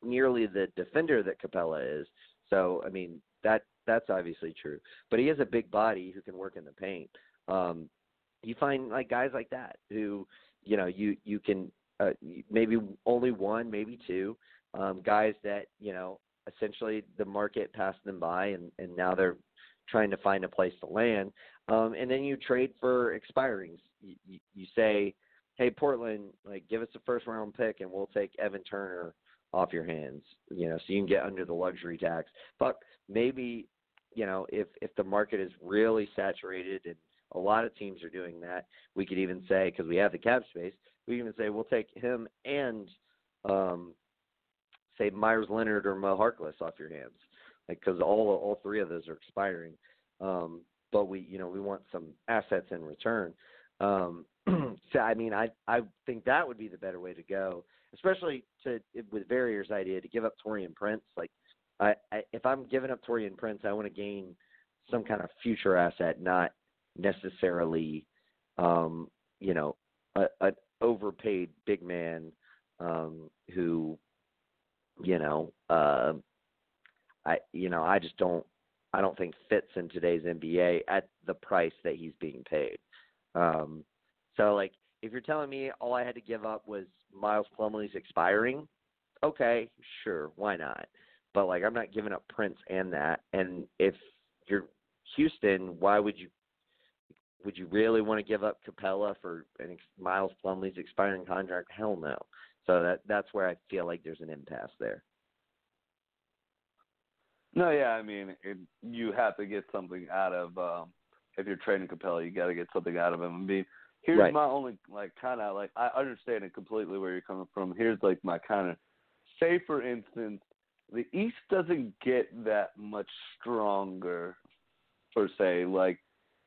nearly the defender that Capela is. So I mean that that's obviously true. But he has a big body who can work in the paint. Um, you find like guys like that who you know you you can uh, maybe only one, maybe two um, guys that you know essentially the market passed them by and, and now they're trying to find a place to land. Um, and then you trade for expirings. You, you, you say, hey, Portland, like give us a first round pick and we'll take Evan Turner off your hands, you know, so you can get under the luxury tax. But maybe, you know, if if the market is really saturated and a lot of teams are doing that, we could even say because we have the cap space, we can even say we'll take him and um, say Meyers Leonard or Mo Harkless off your hands, like because all all three of those are expiring. Um, but we you know we want some assets in return. Um, so I mean I I think that would be the better way to go, especially to with Verrier's idea to give up Taurean Prince. Like I, I if I'm giving up Taurean Prince, I want to gain some kind of future asset, not necessarily um, you know a, overpaid big man um, who you know, uh, I you know I just don't I don't think fits in today's NBA at the price that he's being paid. Um, so like if you're telling me all I had to give up was Miles Plumlee's expiring, okay, sure, why not? But like I'm not giving up Prince and that. And if you're Houston, why would you would you really want to give up Capela for an ex- Miles Plumlee's expiring contract? Hell no. So that that's where I feel like there's an impasse there. No, yeah, I mean, it, you have to get something out of um if you're trading Capela, you got to get something out of him. I mean, here's Right. my only like kind of like I understand it completely where you're coming from. Here's like my kind of say for instance, the East doesn't get that much stronger per se. Like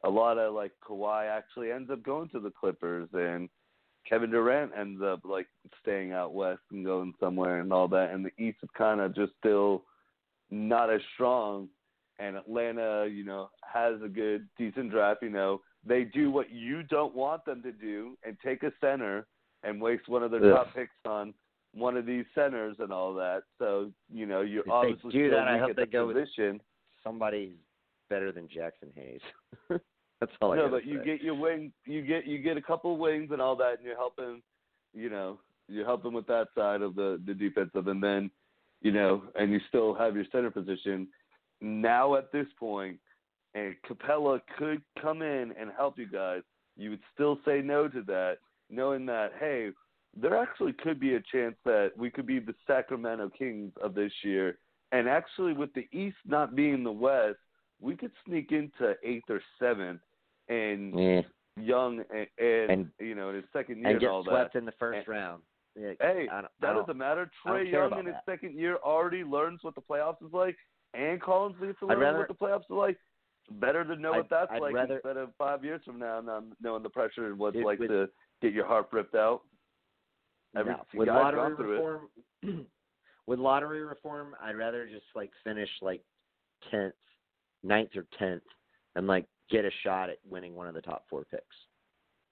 a lot of like Kawhi actually ends up going to the Clippers, and Kevin Durant ends up like staying out west and going somewhere and all that. And the East is kind of just still not as strong. And Atlanta, you know, has a good, decent draft. You know, they do what you don't want them to do and take a center and waste one of their Ugh. top picks on one of these centers and all that. So you know, you're If they obviously do still that, I hope they the go with- position. Somebody's better than Jaxson Hayes. That's all I no, gotta but you say. get your wing, you get you get a couple wings and all that, and you're helping, you know, you're helping with that side of the the defensive, and then, you know, and you still have your center position. Now at this point, and Capela could come in and help you guys. You would still say no to that, knowing that hey, there actually could be a chance that we could be the Sacramento Kings of this year, and actually with the East not being the West, we could sneak into eighth or seventh and Yeah. young and, and, And- you know in his second year and and, get all swept that. in the first And- round. Yeah, Hey, that doesn't matter. Trae Young in his that. second year already learns what the playoffs is like, and Collins needs to learn rather- what the playoffs are like. Better to know what that's I'd like rather- instead of five years from now, not knowing the pressure and what it's It like would- to get your heart ripped out. Every no. With lottery gone through it. reform, with lottery reform, I'd rather just like finish like tenth, ninth or tenth, and like get a shot at winning one of the top four picks.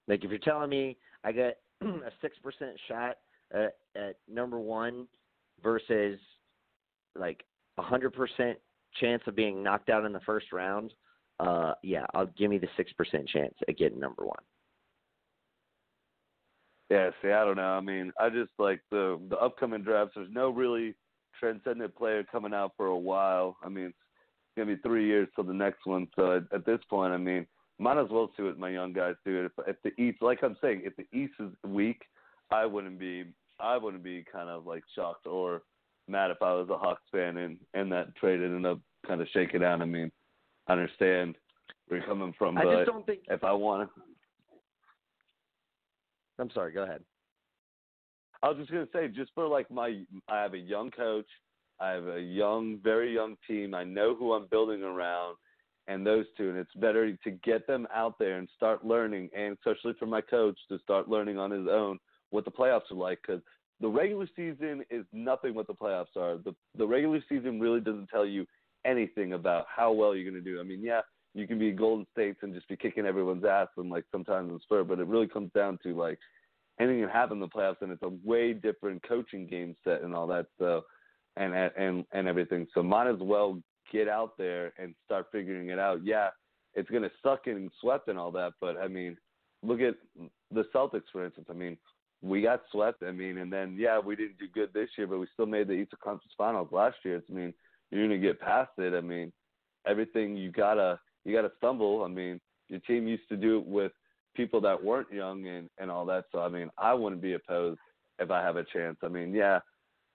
Like if you're telling me I get a six percent shot at, at number one versus like a hundred percent chance of being knocked out in the first round, uh, yeah, I'll give me the six percent chance at getting number one. Yeah, see, I don't know. I mean, I just like the the upcoming drafts. There's no really transcendent player coming out for a while. I mean, it's gonna be three years till the next one. So at, at this point, I mean, might as well see what my young guys do. If, if the East, like I'm saying, if the East is weak, I wouldn't be I wouldn't be kind of like shocked or mad if I was a Hawks fan and and that trade ended up kind of shaking out. I mean, I understand where you're coming from, I but just don't think. if I want to. I'm sorry. Go ahead. I was just gonna say, just for like my, I have a young coach, I have a young, very young team. I know who I'm building around, and those two, and it's better to get them out there and start learning, and especially for my coach to start learning on his own what the playoffs are like, because the regular season is nothing what the playoffs are. The the regular season really doesn't tell you anything about how well you're gonna do. I mean, yeah, you can be Golden States and just be kicking everyone's ass, and like sometimes in Spur, but it really comes down to like anything can happen in the playoffs, and it's a way different coaching game set and all that. So, and and and everything. So might as well get out there and start figuring it out. Yeah, it's gonna suck and swept and all that, but I mean, look at the Celtics for instance. I mean, we got swept. I mean, and then yeah, we didn't do good this year, but we still made the Eastern Conference Finals last year. It's, I mean, you're gonna get past it. I mean, everything you gotta you gotta stumble. I mean, your team used to do it with people that weren't young and and all that. So I mean, I wouldn't be opposed if I have a chance. I mean, yeah,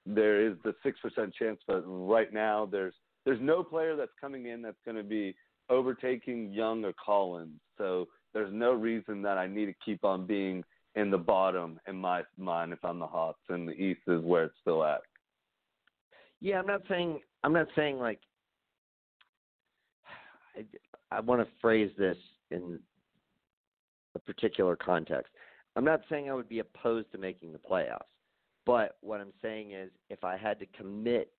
there is the six percent chance, but right now there's there's no player that's coming in that's going to be overtaking Young or Collins. So there's no reason that I need to keep on being in the bottom in my mind if I'm the Hawks, and the East is where it's still at. Yeah, I'm not saying I'm not saying like I, I want to phrase this in a particular context. I'm not saying I would be opposed to making the playoffs, but what I'm saying is if I had to commit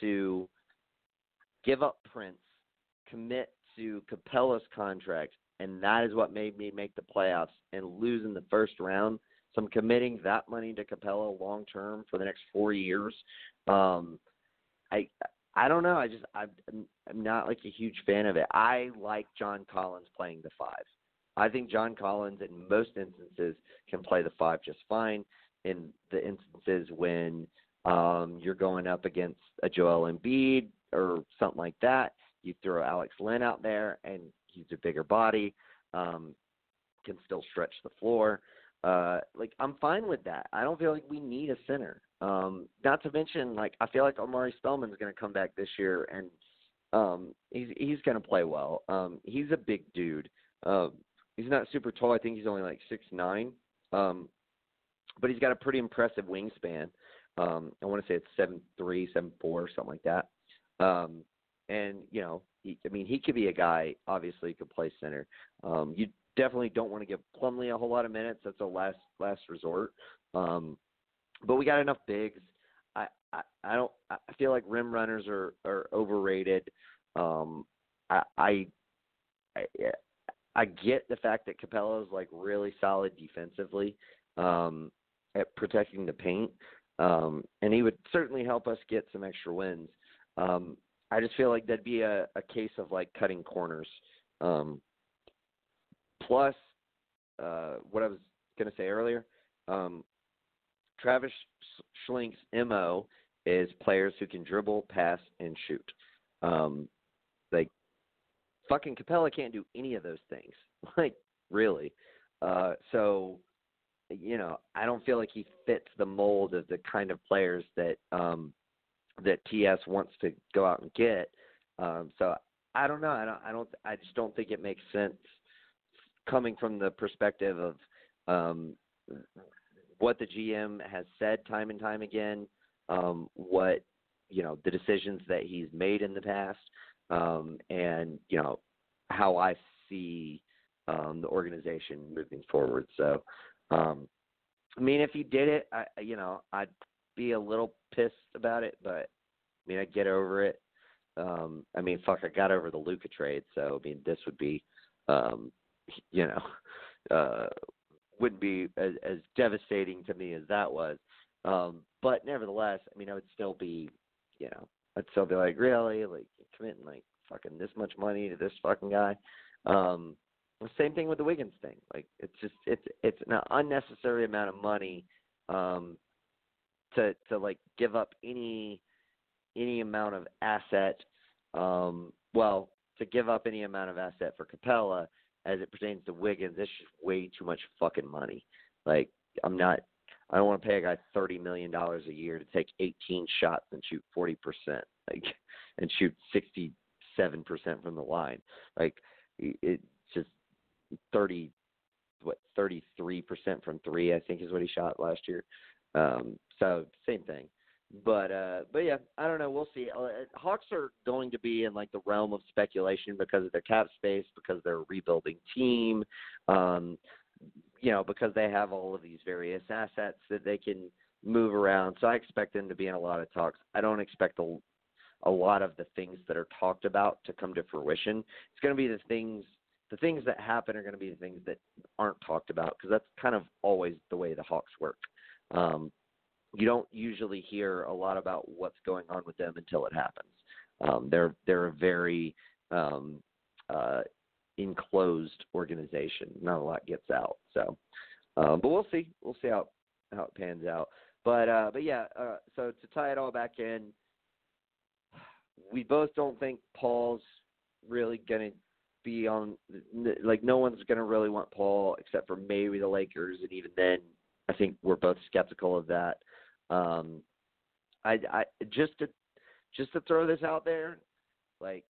to give up Prince, commit to Capela's contract, and that is what made me make the playoffs and lose in the first round. So I'm committing that money to Capela long term for the next four years. Um, I I don't know. I just I'm I'm not like a huge fan of it. I like John Collins playing the five. I think John Collins in most instances can play the five just fine. In the instances when um, you're going up against a Joel Embiid or something like that, you throw Alex Len out there, and he's a bigger body, um, can still stretch the floor. Uh, like I'm fine with that. I don't feel like we need a center. Um, not to mention, like I feel like Omari Spellman's going to come back this year, and um, he's he's going to play well. Um, he's a big dude. Uh, he's not super tall. I think he's only like six nine. Um, but he's got a pretty impressive wingspan. Um, I want to say it's seven three, seven four, something like that. Um, and you know, he, I mean, he could be a guy. Obviously, he could play center. Um, you definitely don't want to give Plumlee a whole lot of minutes. That's a last last resort. Um, but we got enough bigs. I, I I don't. I feel like rim runners are are overrated. Um, I I I, I get the fact that Capela is like really solid defensively um, at protecting the paint, um, and he would certainly help us get some extra wins. Um, I just feel like that'd be a, a case of like cutting corners. Um, plus, uh, what I was going to say earlier, um, Travis Schlenk's mo is players who can dribble, pass, and shoot. Um, like fucking Capela can't do any of those things. Like really. Uh, so you know, I don't feel like he fits the mold of the kind of players that um, that TS wants to go out and get. Um, so I don't know. I don't. I don't. I just don't think it makes sense coming from the perspective of um, what the GM has said time and time again, um, what you know the decisions that he's made in the past, um, and you know how I see um, the organization moving forward. So, um, I mean, if he did it, I you know I'd be a little pissed about it, but I mean I get over it. Um, I mean, fuck, I got over the Luka trade, so I mean this would be, um, you know, uh, wouldn't be as, as devastating to me as that was. Um, but nevertheless, I mean, I would still be, you know, I'd still be like, really, like committing like fucking this much money to this fucking guy. Um, same thing with the Wiggins thing. Like it's just it's it's an unnecessary amount of money um, to to like give up any any amount of asset. Um, well, to give up any amount of asset for Capela as it pertains to Wiggins, it's just way too much fucking money. Like I'm not. I don't want to pay a guy thirty million dollars a year to take 18 shots and shoot 40 percent, like, and shoot 67 percent from the line. Like, it's just 30, what 33 percent from three, I think is what he shot last year. Um, so same thing. But uh, but yeah, I don't know. We'll see. Uh, Hawks are going to be in like the realm of speculation because of their cap space, because they're a rebuilding team, um, you know, because they have all of these various assets that they can move around. So I expect them to be in a lot of talks. I don't expect a, a lot of the things that are talked about to come to fruition. It's going to be the things the things that happen are going to be the things that aren't talked about because that's kind of always the way the Hawks work. Um, you don't usually hear a lot about what's going on with them until it happens. Um, they're they're a very um, uh, enclosed organization. Not a lot gets out. So, um, but we'll see. We'll see how how it pans out. But uh, but yeah. Uh, so to tie it all back in, we both don't think Paul's really gonna be on. Like no one's gonna really want Paul except for maybe the Lakers, and even then, I think we're both skeptical of that. Um, I, I just to just to throw this out there, like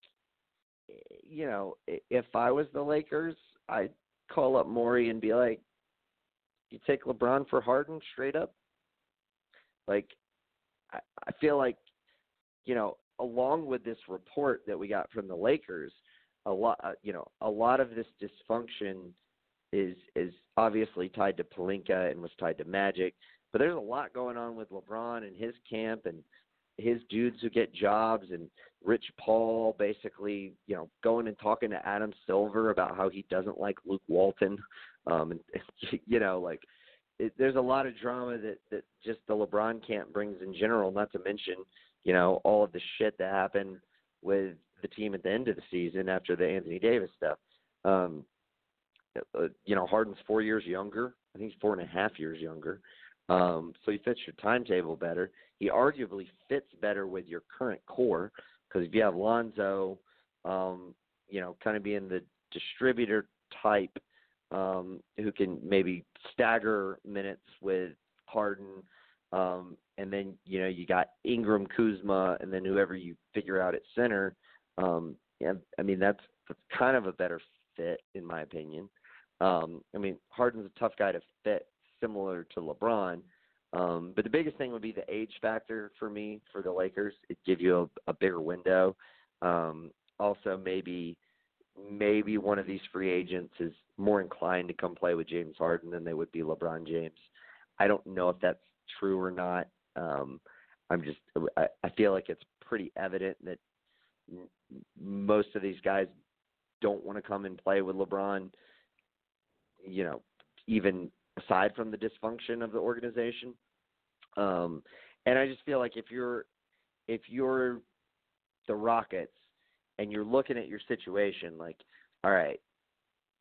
you know, if I was the Lakers, I'd call up Morey and be like, "You take LeBron for Harden straight up." Like, I, I feel like, you know, along with this report that we got from the Lakers, a lot, uh, you know, a lot of this dysfunction is is obviously tied to Pelinka and was tied to Magic. But there's a lot going on with LeBron and his camp and his dudes who get jobs and Rich Paul basically, you know, going and talking to Adam Silver about how he doesn't like Luke Walton. Um and you know, like it, there's a lot of drama that that just the LeBron camp brings in general, not to mention, you know, all of the shit that happened with the team at the end of the season after the Anthony Davis stuff. Um uh, you know, Harden's four years younger. I think he's four and a half years younger. Um, so he fits your timetable better. He arguably fits better with your current core because if you have Lonzo, um, you know, kind of being the distributor type um, who can maybe stagger minutes with Harden, um, and then you know you got Ingram, Kuzma, and then whoever you figure out at center. Um, yeah, I mean that's that's kind of a better fit in my opinion. Um, I mean Harden's a tough guy to fit similar to LeBron. Um, but the biggest thing would be the age factor for me for the Lakers. It give you a, a bigger window. Um, also, maybe maybe one of these free agents is more inclined to come play with James Harden than they would be LeBron James. I don't know if that's true or not. Um, I'm just I, I feel like it's pretty evident that most of these guys don't want to come and play with LeBron. You know, even aside from the dysfunction of the organization. Um, and I just feel like if you're if you're the Rockets and you're looking at your situation, like, all right,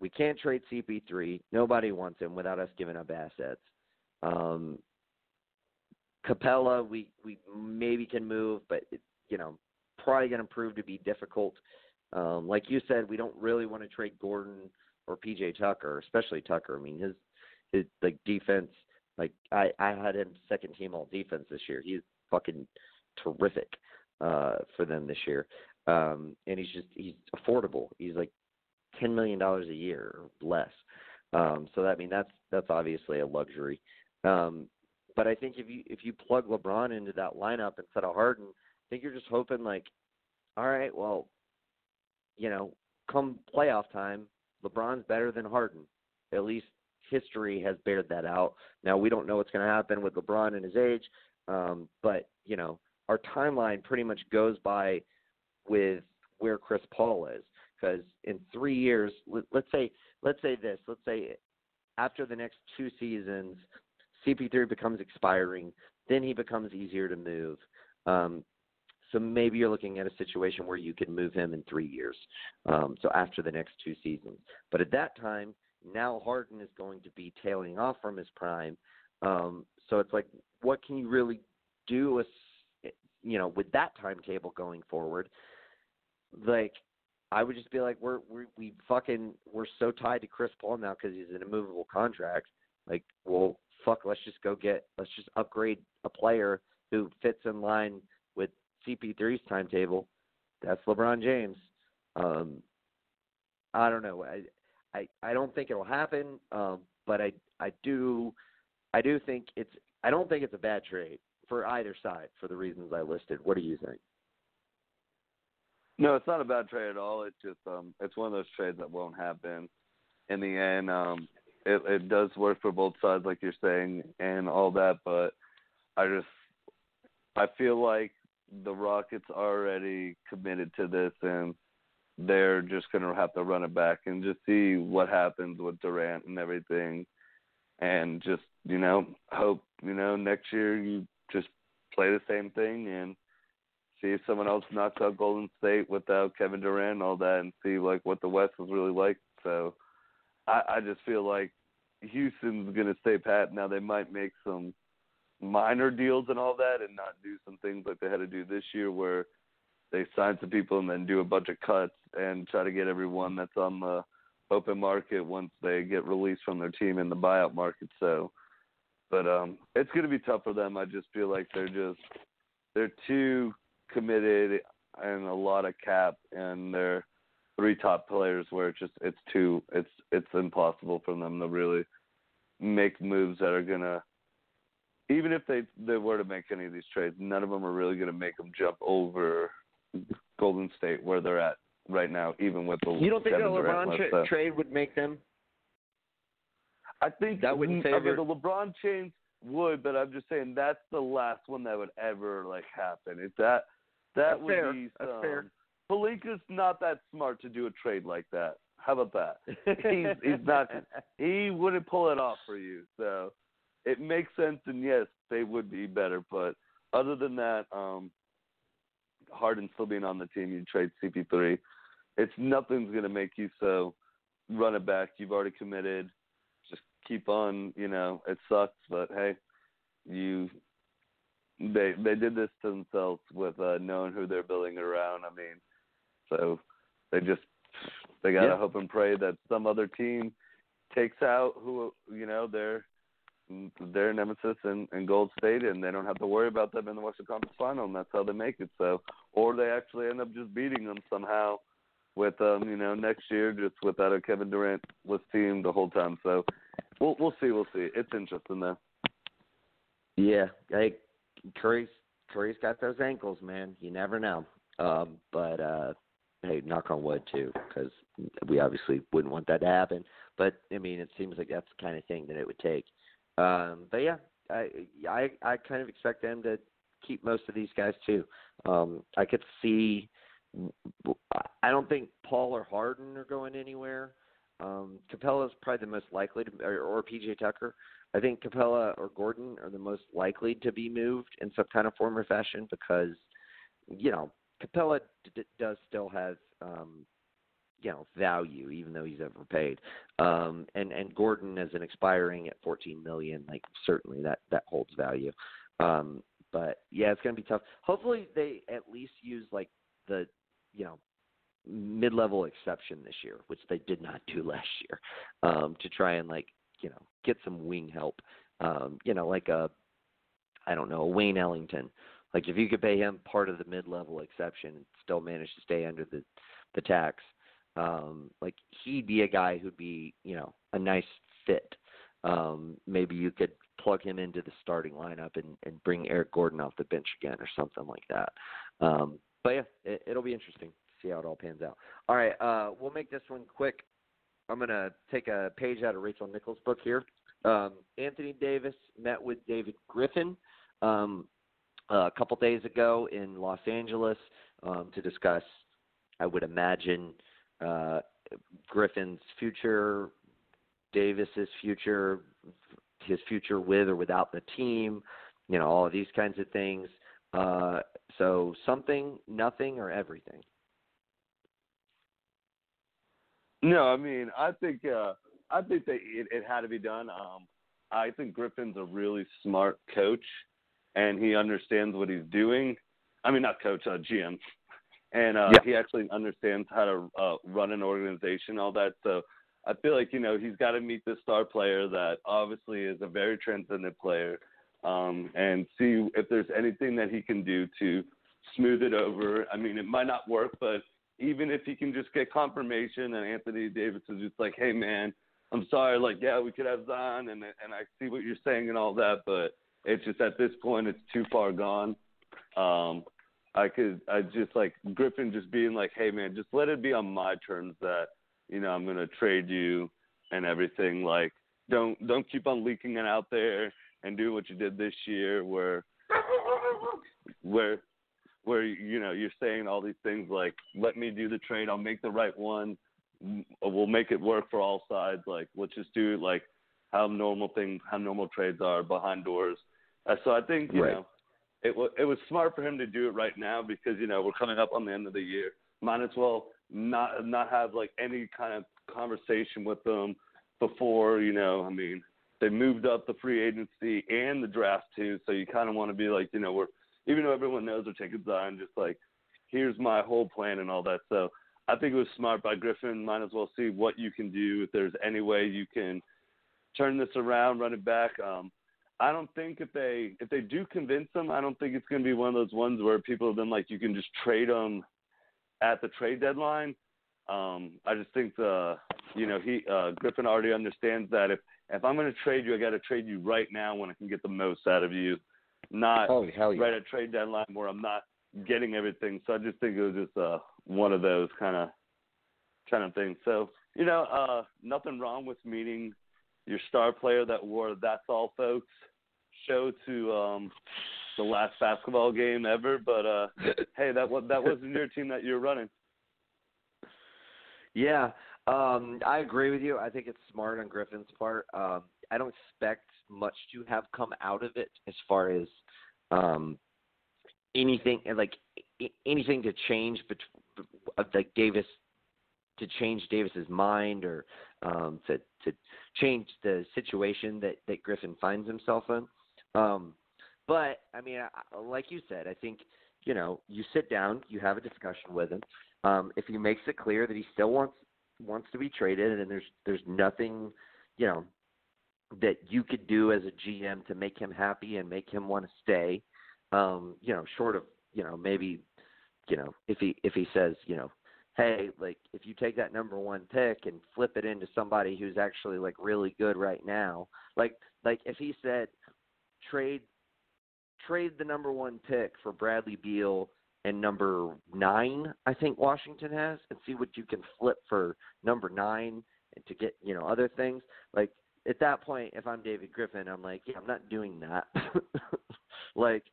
we can't trade CP3. Nobody wants him without us giving up assets. Um, Capela, we we maybe can move, but it, you know, probably going to prove to be difficult. Um, like you said, we don't really want to trade Gordon or PJ Tucker, especially Tucker. I mean, his like defense, like I I had him second team all defense this year. He's fucking terrific uh for them this year. Um and he's just he's affordable. He's like 10 million dollars a year or less. Um so that I mean that's that's obviously a luxury. Um but I think if you if you plug LeBron into that lineup instead of Harden, I think you're just hoping like all right, well, you know, come playoff time, LeBron's better than Harden. At least history has bared that out. Now we don't know what's going to happen with LeBron and his age, um, but you know our timeline pretty much goes by with where Chris Paul is because in three years, let, let's say let's say this, let's say after the next two seasons, CP3 becomes expiring, then he becomes easier to move. Um, so maybe you're looking at a situation where you can move him in three years. Um, so after the next two seasons, but at that time, now Harden is going to be tailing off from his prime. Um, so it's like, what can you really do with, you know, with that timetable going forward? Like, I would just be like, we're we're we fucking we're so tied to Chris Paul now because he's an immovable contract. Like, well, fuck, let's just go get let's just upgrade a player who fits in line with CP3's timetable. That's LeBron James. Um, I don't know. I I I don't think it'll happen, um, but I I do I do think it's I don't think it's a bad trade for either side for the reasons I listed. What do you think? No, it's not a bad trade at all. It's just um it's one of those trades that won't happen. In the end, um it it does work for both sides like you're saying and all that, but I just I feel like the Rockets are already committed to this and they're just going to have to run it back and just see what happens with Durant and everything, and just you know hope you know next year you just play the same thing and see if someone else knocks out Golden State without Kevin Durant and all that, and see like what the West was really like. So I, I just feel like Houston's going to stay pat. Now they might make some minor deals and all that, and not do some things like they had to do this year where they sign some people and then do a bunch of cuts and try to get everyone that's on the open market once they get released from their team in the buyout market. So, but um, it's going to be tough for them. I just feel like they're just they're too committed and a lot of cap and they're three top players where it's just it's too it's it's impossible for them to really make moves that are gonna even if they they were to make any of these trades, none of them are really going to make them jump over Golden State where they're at right now, even with the you don't think a LeBron tra- trade would make them? I think that wouldn't I mean, the LeBron change would, but I'm just saying that's the last one that would ever like happen. If that that That's would fair. be That's um, fair. Pelinka's not that smart to do a trade like that. How about that? he's he's not he wouldn't pull it off for you. So it makes sense and yes, they would be better, but other than that, um Harden still being on the team, you trade CP3. It's nothing's gonna make you so run it back. You've already committed. Just keep on. You know, it sucks, but hey, you they they did this to themselves with uh, knowing who they're building around. I mean, so they just they gotta Yeah. hope and pray that some other team takes out who you know their their nemesis in, in Gold State, and they don't have to worry about them in the Western Conference Final, and that's how they make it. So, or they actually end up just beating them somehow with um you know next year just without a Kevin Durant was team the whole time. So, we'll we'll see, we'll see. It's interesting though. Yeah, hey, Curry's Curry's got those ankles, man. You never know. Um, but uh, hey, knock on wood too, because we obviously wouldn't want that to happen. But I mean, it seems like that's the kind of thing that it would take. Um, but yeah, I I I kind of expect them to keep most of these guys too. Um, I could see. I don't think Paul or Harden are going anywhere. Um, Capela is probably the most likely to, or, or PJ Tucker. I think Capela or Gordon are the most likely to be moved in some kind of form or fashion because, you know, Capela d- does still have, um, you know, value even though he's overpaid. Um, and and Gordon as an expiring at 14 million, like certainly that that holds value. Um, but yeah, it's gonna be tough. Hopefully they at least use like the, you know, mid-level exception this year, which they did not do last year, um, to try and like you know get some wing help. Um, you know, like a I don't know, Wayne Ellington. Like if you could pay him part of the mid-level exception and still manage to stay under the the tax, um, like he'd be a guy who'd be you know a nice fit. Um, maybe you could plug him into the starting lineup and, and bring Eric Gordon off the bench again or something like that. Um, but yeah, it, it'll be interesting to see how it all pans out. All right, uh, we'll make this one quick. I'm gonna take a page out of Rachel Nichols' book here. Um, Anthony Davis met with David Griffin um, a couple days ago in Los Angeles um, to discuss, I would imagine, uh, Griffin's future, Davis's future, his future with or without the team, you know, all of these kinds of things. Uh, so something, nothing, or everything. No, I mean, I think uh, I think that it, it had to be done. Um, I think Griffin's a really smart coach, and he understands what he's doing. I mean, not coach, uh, GM, and uh, yeah. he actually understands how to uh, run an organization, all that. So I feel like you know he's got to meet this star player that obviously is a very transcendent player, um, and see if there's anything that he can do to smooth it over. I mean, it might not work, but even if he can just get confirmation and Anthony Davis is just like, hey man, I'm sorry, like yeah, we could have Zion and and I see what you're saying and all that, but it's just at this point it's too far gone. Um, I could I just like Griffin just being like, hey man, just let it be on my terms that you know I'm gonna trade you and everything. Like don't don't keep on leaking it out there and do what you did this year where where where you know you're saying all these things like let me do the trade. I'll make the right one. We'll make it work for all sides. Like let's just do like how normal things how normal trades are behind doors. Uh, so i think you right. know it was it was smart for him to do it right now because you know we're coming up on the end of the year. Might as well not not have like any kind of conversation with them before you know i mean they moved up the free agency and the draft too so you kind of want to be like you know we're even though everyone knows they're taking Zion, just like here's my whole plan and all that. So I think it was smart by Griffin. Might as well see what you can do. If there's any way you can turn this around, run it back. Um, I don't think if they if they do convince them, I don't think it's going to be one of those ones where people have been like you can just trade them at the trade deadline. Um, I just think the you know he uh, Griffin already understands that if if I'm going to trade you, I got to trade you right now when I can get the most out of you not oh, hell yeah. right at trade deadline where I'm not getting everything. So I just think it was just uh, one of those kind of kind of things. So you know, uh, nothing wrong with meeting your star player that wore "That's All, Folks" show to um, the last basketball game ever. But uh, hey, that was that wasn't your team that you're running. Yeah, um, I agree with you. I think it's smart on Griffin's part. Um, I don't expect much to have come out of it as far as um, anything like anything to change between like Davis to change Davis's mind or um, to to change the situation that that Griffin finds himself in. Um, but I mean, I, like you said, I think you know you sit down, you have a discussion with him. Um, if he makes it clear that he still wants wants to be traded, and there's there's nothing, you know, that you could do as a GM to make him happy and make him want to stay. Um, you know, short of you know maybe, you know, if he if he says you know, hey, like if you take that number one pick and flip it into somebody who's actually like really good right now, like like if he said trade trade the number one pick for Bradley Beal and number nine, I think Washington has, and see what you can flip for number nine and to get you know other things. Like at that point, if I'm David Griffin, I'm like, yeah, I'm not doing that. like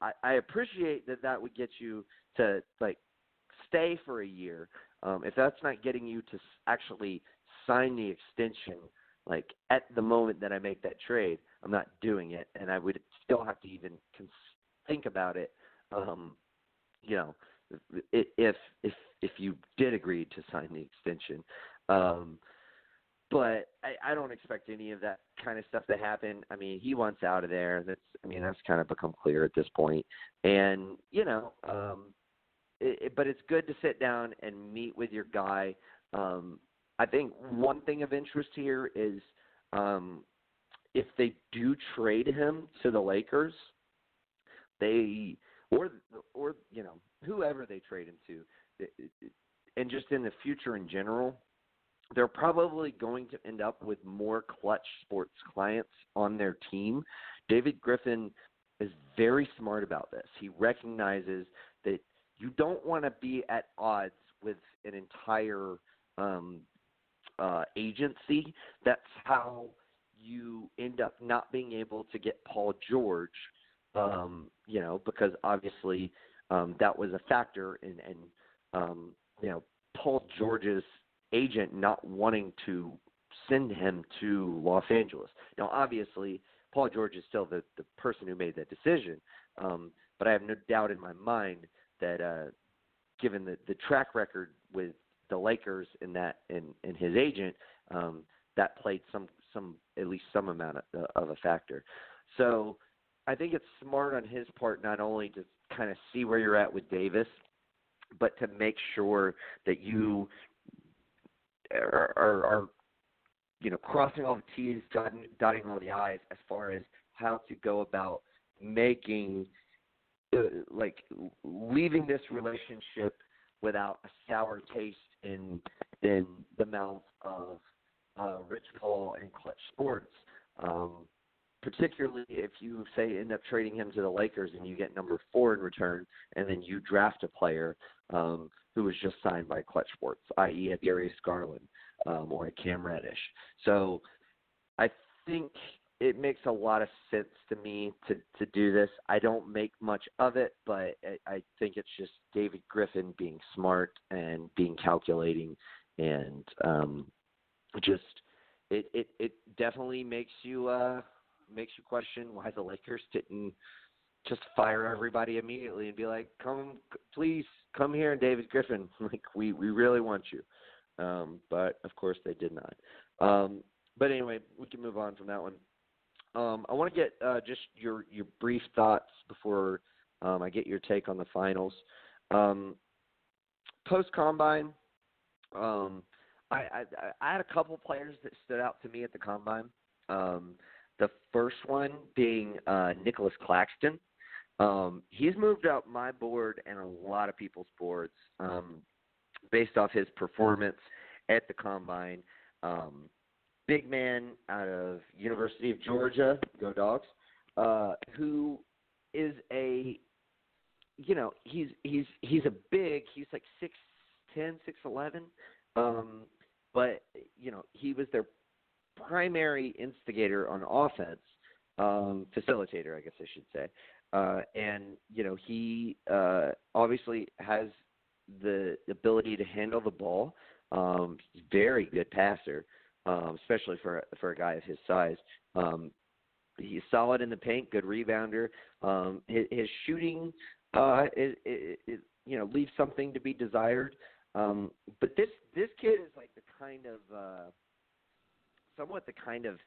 I, I appreciate that that would get you to like stay for a year. Um, if that's not getting you to actually sign the extension, like at the moment that I make that trade, I'm not doing it, and I would still have to even think about it. Um, you know, if if if you did agree to sign the extension. Um, but I, I don't expect any of that kind of stuff to happen. I mean, he wants out of there. That's I mean, that's kind of become clear at this point. And you know, um, it, it, but it's good to sit down and meet with your guy. Um, I think one thing of interest here is um, if they do trade him to the Lakers, they or or you know whoever they trade him to, and just in the future in general, they're probably going to end up with more clutch sports clients on their team. David Griffin is very smart about this. He recognizes that you don't want to be at odds with an entire um, uh, agency. That's how you end up not being able to get Paul George, um, you know, because obviously um, that was a factor in, in um, you know, Paul George's agent not wanting to send him to Los Angeles. Now, obviously, Paul George is still the, the person who made that decision, um, but I have no doubt in my mind that uh, given the, the track record with the Lakers and that and, and his agent, um, that played some some at least some amount of, uh, of a factor. So I think it's smart on his part not only to kind of see where you're at with Davis, but to make sure that you are, are, are you know crossing all the T's, dotting, dotting all the I's as far as how to go about making uh, like leaving this relationship without a sour taste in in the mouth of uh, Rich Paul and Clutch Sports. Um, particularly if you say end up trading him to the Lakers and you get number four in return, and then you draft a player um, who was just signed by Clutch Sports, i.e., a Darius Garland um, or a Cam Reddish. So I think it makes a lot of sense to me to to do this. I don't make much of it, but I, I think it's just David Griffin being smart and being calculating, and um, just it it it definitely makes you uh makes you question why the Lakers didn't just fire everybody immediately and be like, "Come, please, come here, and David Griffin. Like we we really want you." Um, but of course they did not. Um, but anyway, we can move on from that one. Um, I want to get uh, just your your brief thoughts before um, I get your take on the finals. Um, Post combine, um, I, I I had a couple players that stood out to me at the combine. Um, first one being uh, Nicholas Claxton. Um, he's moved up my board and a lot of people's boards um, based off his performance at the combine. Um, big man out of University of Georgia, go Dogs, uh, who is a you know he's he's he's a big he's like six ten six eleven um but you know he was their primary instigator on offense um facilitator i guess i should say uh and you know he uh obviously has the ability to handle the ball um he's very good passer um, especially for for a guy of his size. Um, he's solid in the paint, good rebounder. Um, his, his shooting, uh, is, is, is, you know, leaves something to be desired. Um, but this this kid is like the kind of uh, somewhat the kind of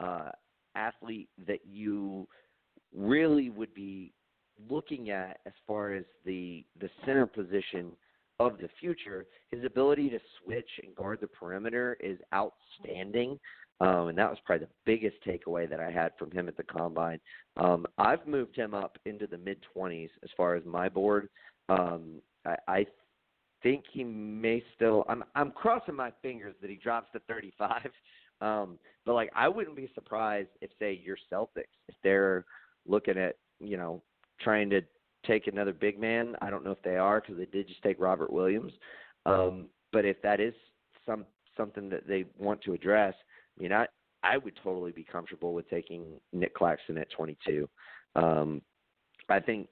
uh, athlete that you really would be looking at as far as the the center position of the future, his ability to switch and guard the perimeter is outstanding. Um, and that was probably the biggest takeaway that I had from him at the combine. Um, I've moved him up into the mid 20s as far as my board. Um, I, I think he may still. I'm I'm crossing my fingers that he drops to 35. Um, but like I wouldn't be surprised if say your Celtics if they're looking at you know trying to take another big man. I don't know if they are because they did just take Robert Williams. Um, but if that is some something that they want to address, I mean, I I would totally be comfortable with taking Nick Claxton at 22. Um, I think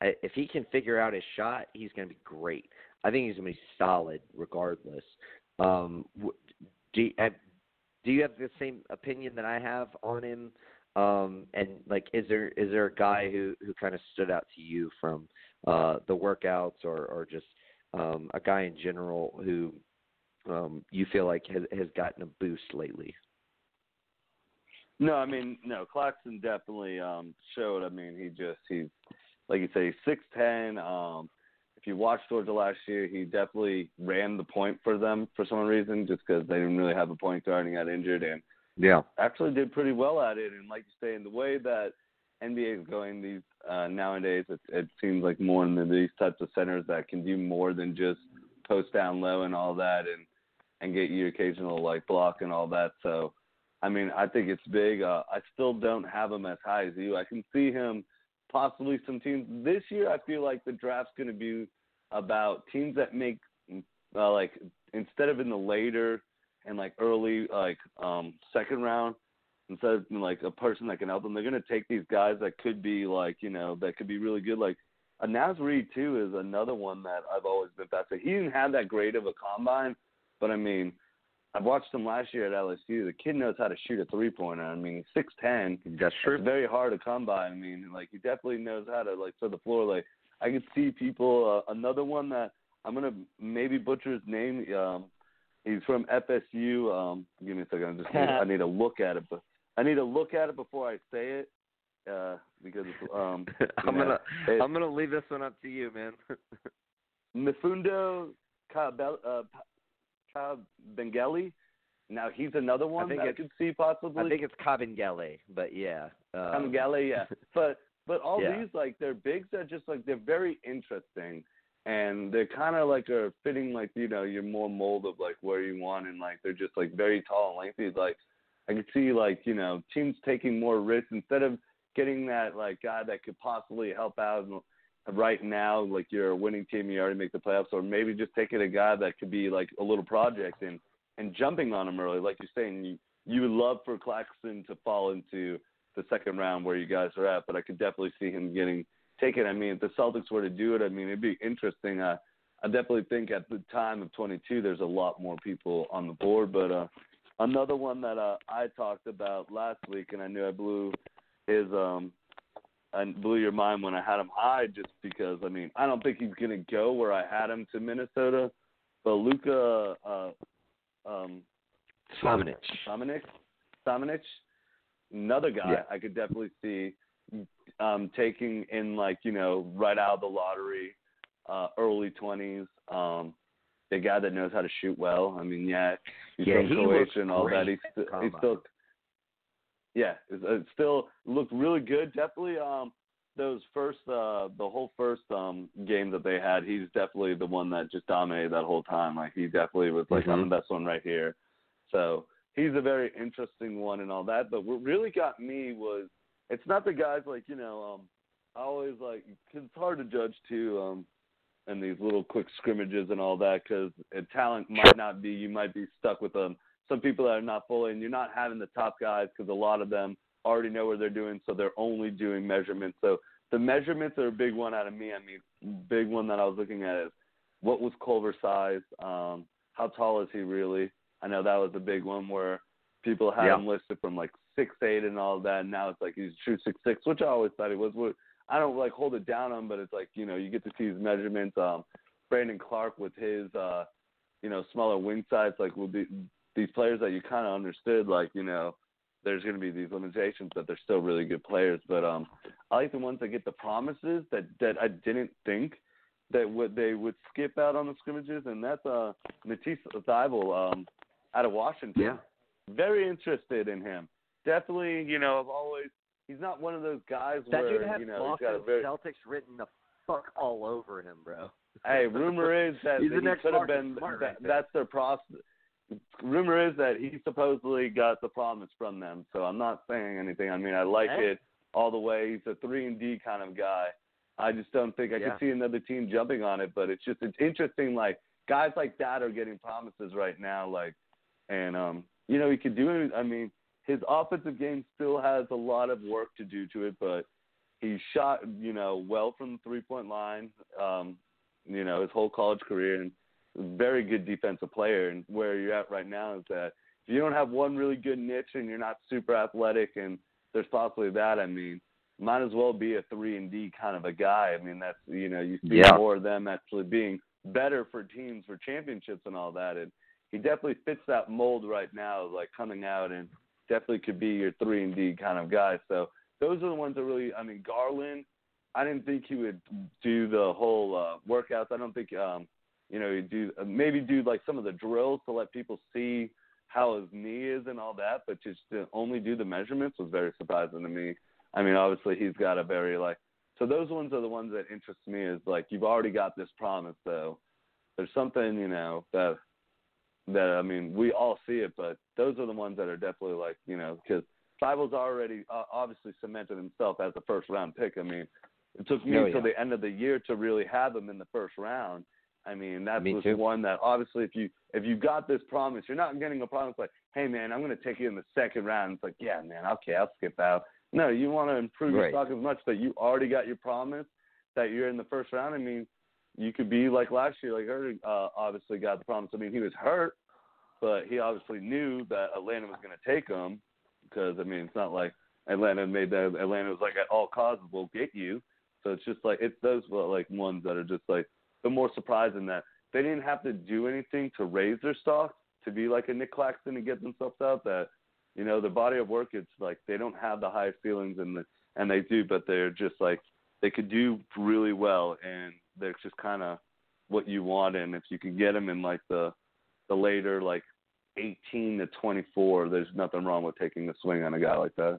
if he can figure out his shot, he's going to be great. I think he's going to be solid regardless. Um, do you, do you have the same opinion that I have on him? Um, and like, is there is there a guy who who kind of stood out to you from uh, the workouts or or just um, a guy in general who um, you feel like has has gotten a boost lately? No, I mean no. Claxton definitely um, showed. I mean, he just he's like you say, six ten. Um, you watched Georgia last year, he definitely ran the point for them for some reason, just because they didn't really have a point guard and got injured, and yeah, actually did pretty well at it. And like you say, in the way that NBA is going these uh, nowadays, it, it seems like more the, these types of centers that can do more than just post down low and all that, and and get you occasional like block and all that. So, I mean, I think it's big. Uh, I still don't have him as high as you. I can see him possibly some teams this year. I feel like the draft's going to be about teams that make uh, like instead of in the later and like early like um second round instead of like a person that can help them they're going to take these guys that could be like you know that could be really good like a Naz Reid too is another one that I've always been fascinated. He didn't have that great of a combine, but I mean, I've watched him last year at LSU. The kid knows how to shoot a three pointer. I mean, six ten. That's true. It's very hard to come by. I mean, like he definitely knows how to like to the floor. Like I could see people. Uh, another one that I'm gonna maybe butcher his name. Um, he's from FSU. Um, give me a second. I just need, I need to look at it, but I need to look at it before I say it. Uh, because um, I'm gonna it, I'm gonna leave this one up to you, man. Mfundo Kabel, uh, Now he's another one I, think I could see possibly. I think it's Kabengele, but yeah. Um, Kabengele, yeah. but but all yeah. these like they're bigs that just like they're very interesting and they're kind of like are fitting like you know your more mold of like where you want and like they're just like very tall and lengthy. Like I could see like you know teams taking more risks instead of getting that like guy that could possibly help out right now, like you're a winning team, you already make the playoffs, or maybe just taking a guy that could be like a little project and and jumping on him early, like you're saying, you you would love for Claxton to fall into the second round where you guys are at, but I could definitely see him getting taken. I mean, if the Celtics were to do it, I mean, it'd be interesting. Uh, I definitely think at the time of 22, there's a lot more people on the board. But uh, another one that uh, I talked about last week, and I knew I blew his um, and blew your mind when I had him high, just because I mean I don't think he's gonna go where I had him to Minnesota, but Luka uh, um, Samanic, Samanic, Samanic, another guy yeah. I could definitely see um, taking in like you know right out of the lottery, uh, early twenties. Um, the guy that knows how to shoot well. I mean, yeah, he's yeah, from he Croatia and all that. He's, he's still yeah, it, it still looked really good. Definitely, um, those first, uh, the whole first um game that they had, he's definitely the one that just dominated that whole time. Like he definitely was like, mm-hmm. I'm the best one right here. So he's a very interesting one and all that. But what really got me was it's not the guys like you know, um, I always like cause it's hard to judge too. Um, and these little quick scrimmages and all that because talent might not be you might be stuck with them some people that are not fully, and you're not having the top guys because a lot of them already know what they're doing, so they're only doing measurements. So the measurements are a big one out of me. I mean, big one that I was looking at is what was Culver's size? Um, how tall is he really? I know that was a big one where people had yeah. him listed from like six eight and all that. And now it's like he's true six six, which I always thought he was. I don't like hold it down on, but it's like you know you get to see his measurements. Um, Brandon Clarke with his uh, you know smaller wing size, like will be these players that you kind of understood, like you know, there's going to be these limitations, but they're still really good players. But um, I like the ones that get the promises that that I didn't think that would they would skip out on the scrimmages, and that's uh Matisse Thybulle um out of Washington. Yeah, very interested in him. Definitely, you know, I've always he's not one of those guys that where dude has you know Boston he's got a very Celtics written the fuck all over him, bro. hey, rumor is that, He's that the he could have been that, right that's their process rumor is that he supposedly got the promise from them. So I'm not saying anything. I mean, I like Hey. it all the way. He's a three and D kind of guy, I just don't think I Yeah. could see another team jumping on it. But it's just it's interesting. Like guys like that are getting promises right now. Like, and um, you know, he could do it. I mean, his offensive game still has a lot of work to do to it, but he shot you know well from the three point line. Um, you know, his whole college career and very good defensive player. And where you're at right now is that if you don't have one really good niche and you're not super athletic and there's possibly that, I mean, might as well be a three and D kind of a guy. I mean, that's you know, you see Yeah. more of them actually being better for teams for championships and all that. And he definitely fits that mold right now, like coming out and definitely could be your three and D kind of guy. So those are the ones that really. I mean, Garland. I didn't think he would do the whole uh, workouts. I don't think um, you know he'd do maybe do like some of the drills to let people see how his knee is and all that. But just to only do the measurements was very surprising to me. I mean, obviously he's got a very like. So those ones are the ones that interest me. Is like you've already got this promise, so there's something you know that that I mean we all see it, but those are the ones that are definitely like you know because Thybulle's already uh, obviously cemented himself as a first round pick. I mean, it took me Oh, until yeah. the end of the year to really have him in the first round. I mean, that Me was too. one that obviously if you if you got this promise, you're not getting a promise like, hey man, I'm going to take you in the second round. It's like, yeah man, okay, I'll skip out. No, you want to improve your stock as much that you already got your promise that you're in the first round. I mean, you could be like last year, like Ernie uh, obviously got the promise. I mean, he was hurt, but he obviously knew that Atlanta was going to take him because I mean, it's not like Atlanta made that. Atlanta was like at all costs we'll get you. So it's just like it's those like ones that are just like the more surprising that they didn't have to do anything to raise their stock to be like a Nick Claxton to get themselves out. That you know the body of work, it's like they don't have the high feelings and the and they do, but they're just like they could do really well and they're just kind of what you want. And if you can get them in like the the later like 18 to 24, there's nothing wrong with taking a swing on a guy like that.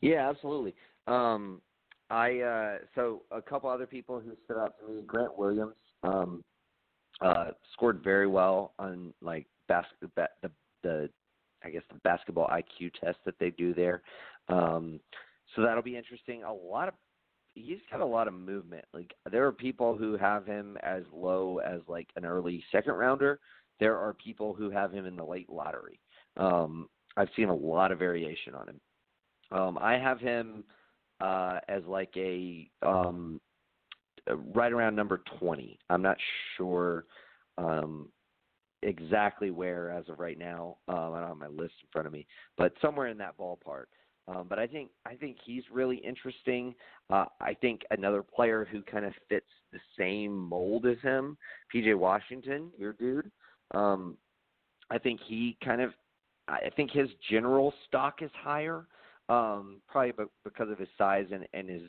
Yeah, absolutely. Um, I uh, so a couple other people who stood out to me. Grant Williams um, uh, scored very well on like basket ba- the the I guess the basketball IQ test that they do there. Um, so that'll be interesting. A lot of he's got a lot of movement. Like there are people who have him as low as like an early second rounder. There are people who have him in the late lottery. Um, I've seen a lot of variation on him. Um, I have him uh, as like a um, right around number twenty. I'm not sure um, exactly where as of right now. Um, I don't have my list in front of me, but somewhere in that ballpark. Um, but I think I think he's really interesting. Uh, I think another player who kind of fits the same mold as him, PJ Washington, your dude. Um, I think he kind of, I think his general stock is higher, um, probably be- because of his size and, and his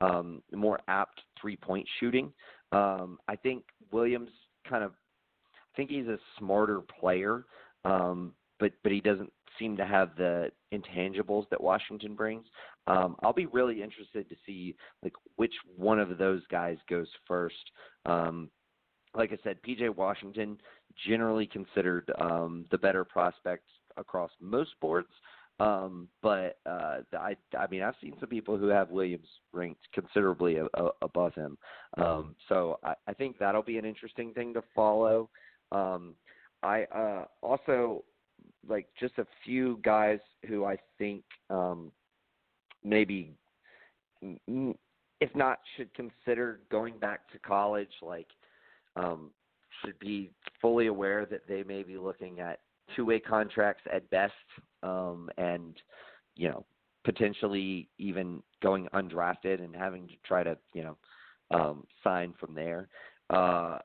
um, more apt three point shooting. Um, I think Williams kind of, I think he's a smarter player, um, but but he doesn't seem to have the intangibles that Washington brings. Um, I'll be really interested to see like which one of those guys goes first. Um, like I said, PJ Washington generally considered um, the better prospect across most boards. Um, but uh, I, I mean, I've seen some people who have Williams ranked considerably a, a, above him. Um, so I, I think that'll be an interesting thing to follow. Um, I uh, also like just a few guys who I think um, maybe, if not, should consider going back to college. Like, um, should be fully aware that they may be looking at two-way contracts at best, um, and you know potentially even going undrafted and having to try to you know um, sign from there. Uh,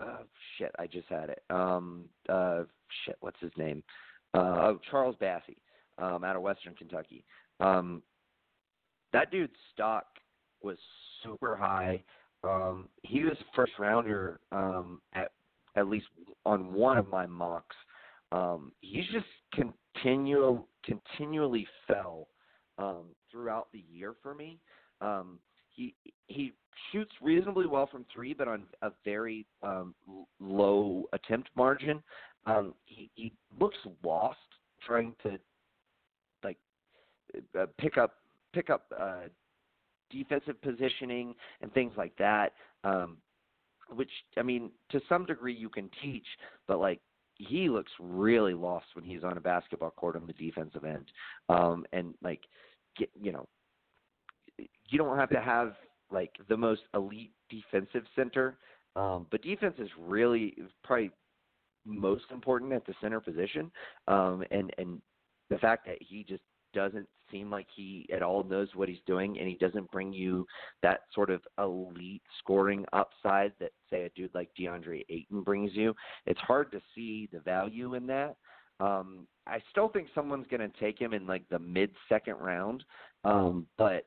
uh, shit, I just had it. Um, uh, shit, what's his name? Uh, oh, Charles Bassey, um, out of Western Kentucky. Um, that dude's stock was super high. Um, he was a first rounder um, at at least on one of my mocks. Um, just continual continually fell um, throughout the year for me. Um, he he shoots reasonably well from three, but on a very um, low attempt margin. Um, he, he looks lost trying to like uh, pick up pick up uh, defensive positioning and things like that. Um, which I mean, to some degree you can teach, but like he looks really lost when he's on a basketball court on the defensive end. Um, and like, get, you know, you don't have to have like the most elite defensive center, um, but defense is really probably most important at the center position. Um, and and the fact that he just doesn't seem like he at all knows what he's doing and he doesn't bring you that sort of elite scoring upside that say a dude like DeAndre Ayton brings you. It's hard to see the value in that. Um I still think someone's going to take him in like the mid second round. Um but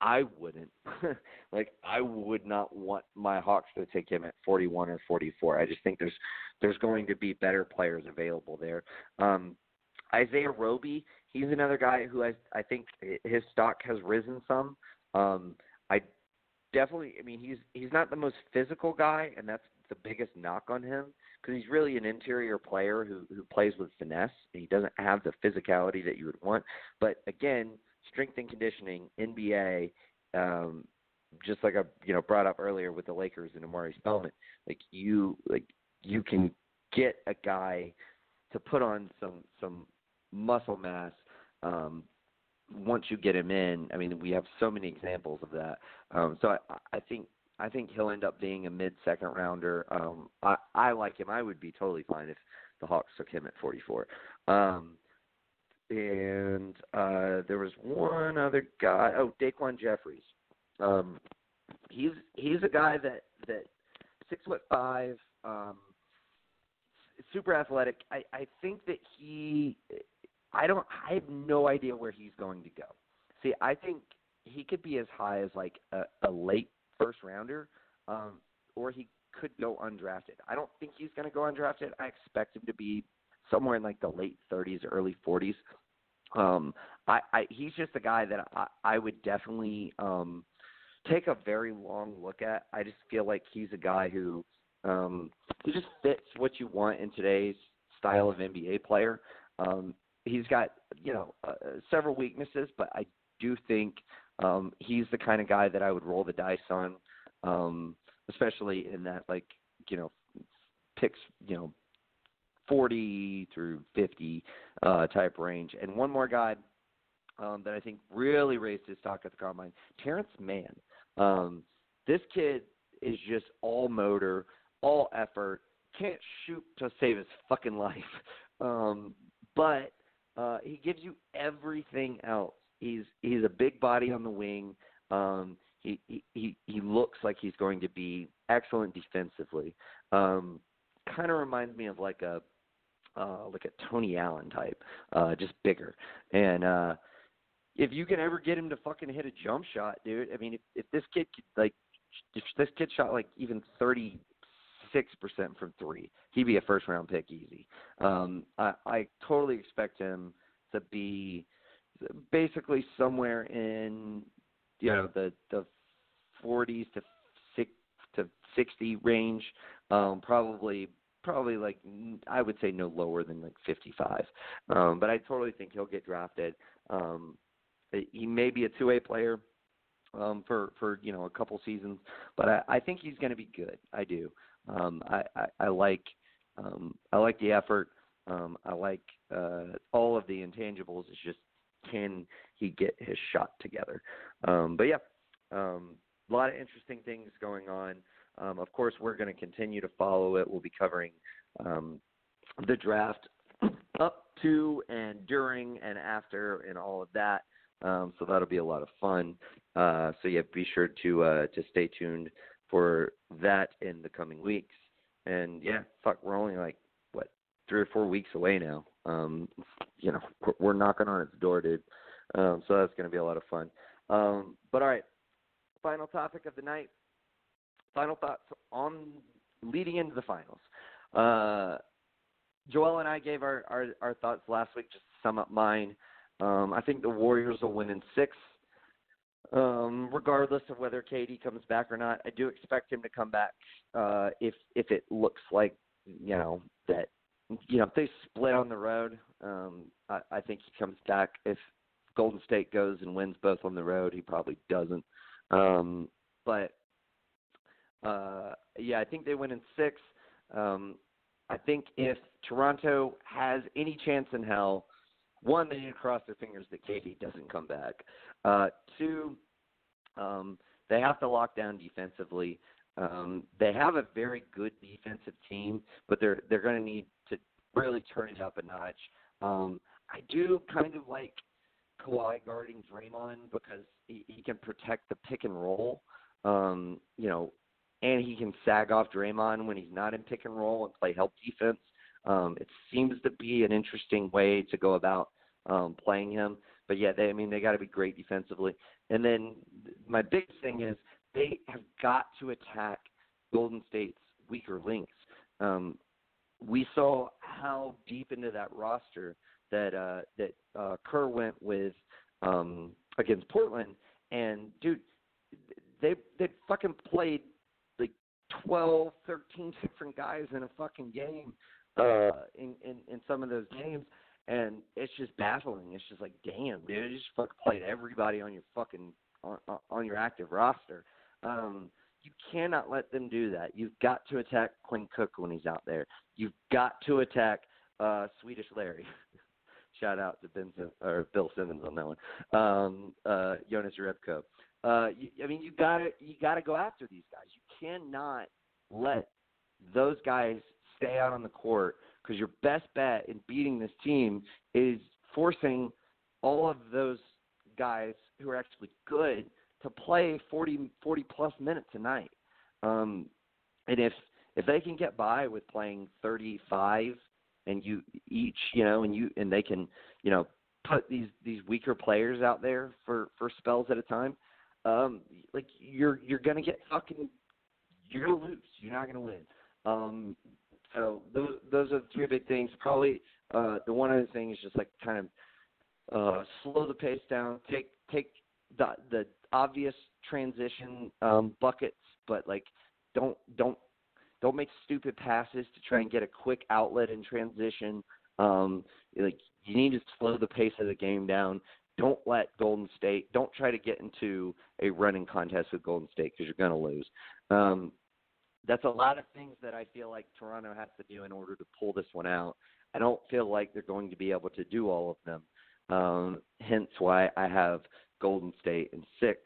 I wouldn't. like I would not want my Hawks to take him at 41 or 44. I just think there's there's going to be better players available there. Um Isaiah Roby, he's another guy who I I think his stock has risen some. Um, I definitely, I mean, he's he's not the most physical guy, and that's the biggest knock on him because he's really an interior player who who plays with finesse. And he doesn't have the physicality that you would want. But again, strength and conditioning, NBA. Um, just like I you know brought up earlier with the Lakers and Omari Spellman, like you like you can get a guy to put on some some muscle mass um, once you get him in. I mean, we have so many examples of that. Um, so I, I think I think he'll end up being a mid second rounder. Um, I, I like him. I would be totally fine if the Hawks took him at 44. Um, and uh, there was one other guy. Oh, Daquan Jeffries. Um, he's he's a guy that that six foot five, um, super athletic. I I think that he I don't. I have no idea where he's going to go. See, I think he could be as high as like a, a late first rounder, um, or he could go undrafted. I don't think he's going to go undrafted. I expect him to be somewhere in like the late 30s, early 40s. Um, I, I he's just a guy that I, I would definitely um, take a very long look at. I just feel like he's a guy who um, he just fits what you want in today's style of NBA player. Um, he's got you know uh, several weaknesses, but I do think um, he's the kind of guy that I would roll the dice on, um, especially in that like you know picks you know 40 through 50 uh, type range. And one more guy um, that I think really raised his stock at the combine, Terance Mann. Um, this kid is just all motor, all effort, can't shoot to save his fucking life. Um, but uh, he gives you everything else. He's he's a big body on the wing. Um, he, he he looks like he's going to be excellent defensively. Um, kind of reminds me of like a uh, like a Tony Allen type, uh, just bigger. And uh, if you can ever get him to fucking hit a jump shot, dude. I mean, if, if this kid could, like if this kid shot like even thirty six percent from three. He'd be a first round pick easy. Um, I, I totally expect him to be basically somewhere in you know the the 40s to six to 60 range. Um, probably probably like I would say no lower than like 55. Um, but I totally think he'll get drafted. Um, he may be a two way player um, for for you know a couple seasons, but I, I think he's going to be good. I do. Um, I, I, I like um, I like the effort. Um, I like uh, all of the intangibles. It's just can he get his shot together? Um, but yeah, um, a lot of interesting things going on. Um, of course, we're going to continue to follow it. We'll be covering um, the draft up to and during and after and all of that. Um, so that'll be a lot of fun. Uh, so yeah, be sure to uh, to stay tuned for that in the coming weeks. And yeah, fuck, we're only like what three or four weeks away now. Um, you know, we're, knocking on its door, dude. Um, so that's going to be a lot of fun. Um, but all right, final topic of the night. Final thoughts on leading into the finals. Uh, Joel and I gave our, our, our thoughts last week. Just to sum up mine. Um, I think the Warriors will win in six um, regardless of whether KD comes back or not. I do expect him to come back uh, if if it looks like you know that you know if they split on the road. Um, I, I think he comes back. If Golden State goes and wins both on the road. He probably doesn't. Um, but uh, yeah, I think they win in six. Um, I think if Toronto has any chance in hell, one, they need to cross their fingers that KD doesn't come back. Uh, two, um, they have to lock down defensively. Um, they have a very good defensive team, but they're they're going to need to really turn it up a notch. Um, I do kind of like Kawhi guarding Draymond because he, he can protect the pick and roll. Um, you know, and he can sag off Draymond when he's not in pick and roll and play help defense. Um, it seems to be an interesting way to go about um, playing him. But yeah, they, I mean, they got to be great defensively. And then my big thing is they have got to attack Golden State's weaker links. Um, we saw how deep into that roster that uh, that uh, Kerr went with um, against Portland, and dude, they they fucking played like twelve, thirteen different guys in a fucking game uh, in, in in some of those games, and it's just baffling. It's just like, damn, dude, you just fucking played everybody on your fucking on, on your active roster. Um, you cannot let them do that. You've got to attack Quinn Cook when he's out there. You've got to attack uh, Swedish Larry. Shout out to Ben Sim- or Bill Simmons on that one. Um, uh, Jonas Jerebko. Uh, you, I mean, you gotta you gotta go after these guys. You cannot let those guys stay out on the court because your best bet in beating this team is forcing all of those guys who are actually good to play 40, 40 plus minutes a night. Um, and if if they can get by with playing 35 and you each, you know, and you and they can, you know, put these these weaker players out there for for spells at a time, um, like you're you're gonna get fucking you're gonna lose. You're not gonna win. Um, so those those are the three big things. Probably uh, the one other thing is just like kind of uh, slow the pace down. Take take the the obvious transition um, buckets, but like don't don't don't make stupid passes to try and get a quick outlet in transition. Um, like you need to slow the pace of the game down. Don't let Golden State. Don't try to get into a running contest with Golden State because you're going to lose. Um, that's a lot of things that I feel like Toronto has to do in order to pull this one out. I don't feel like they're going to be able to do all of them. Um, hence why I have Golden State in six.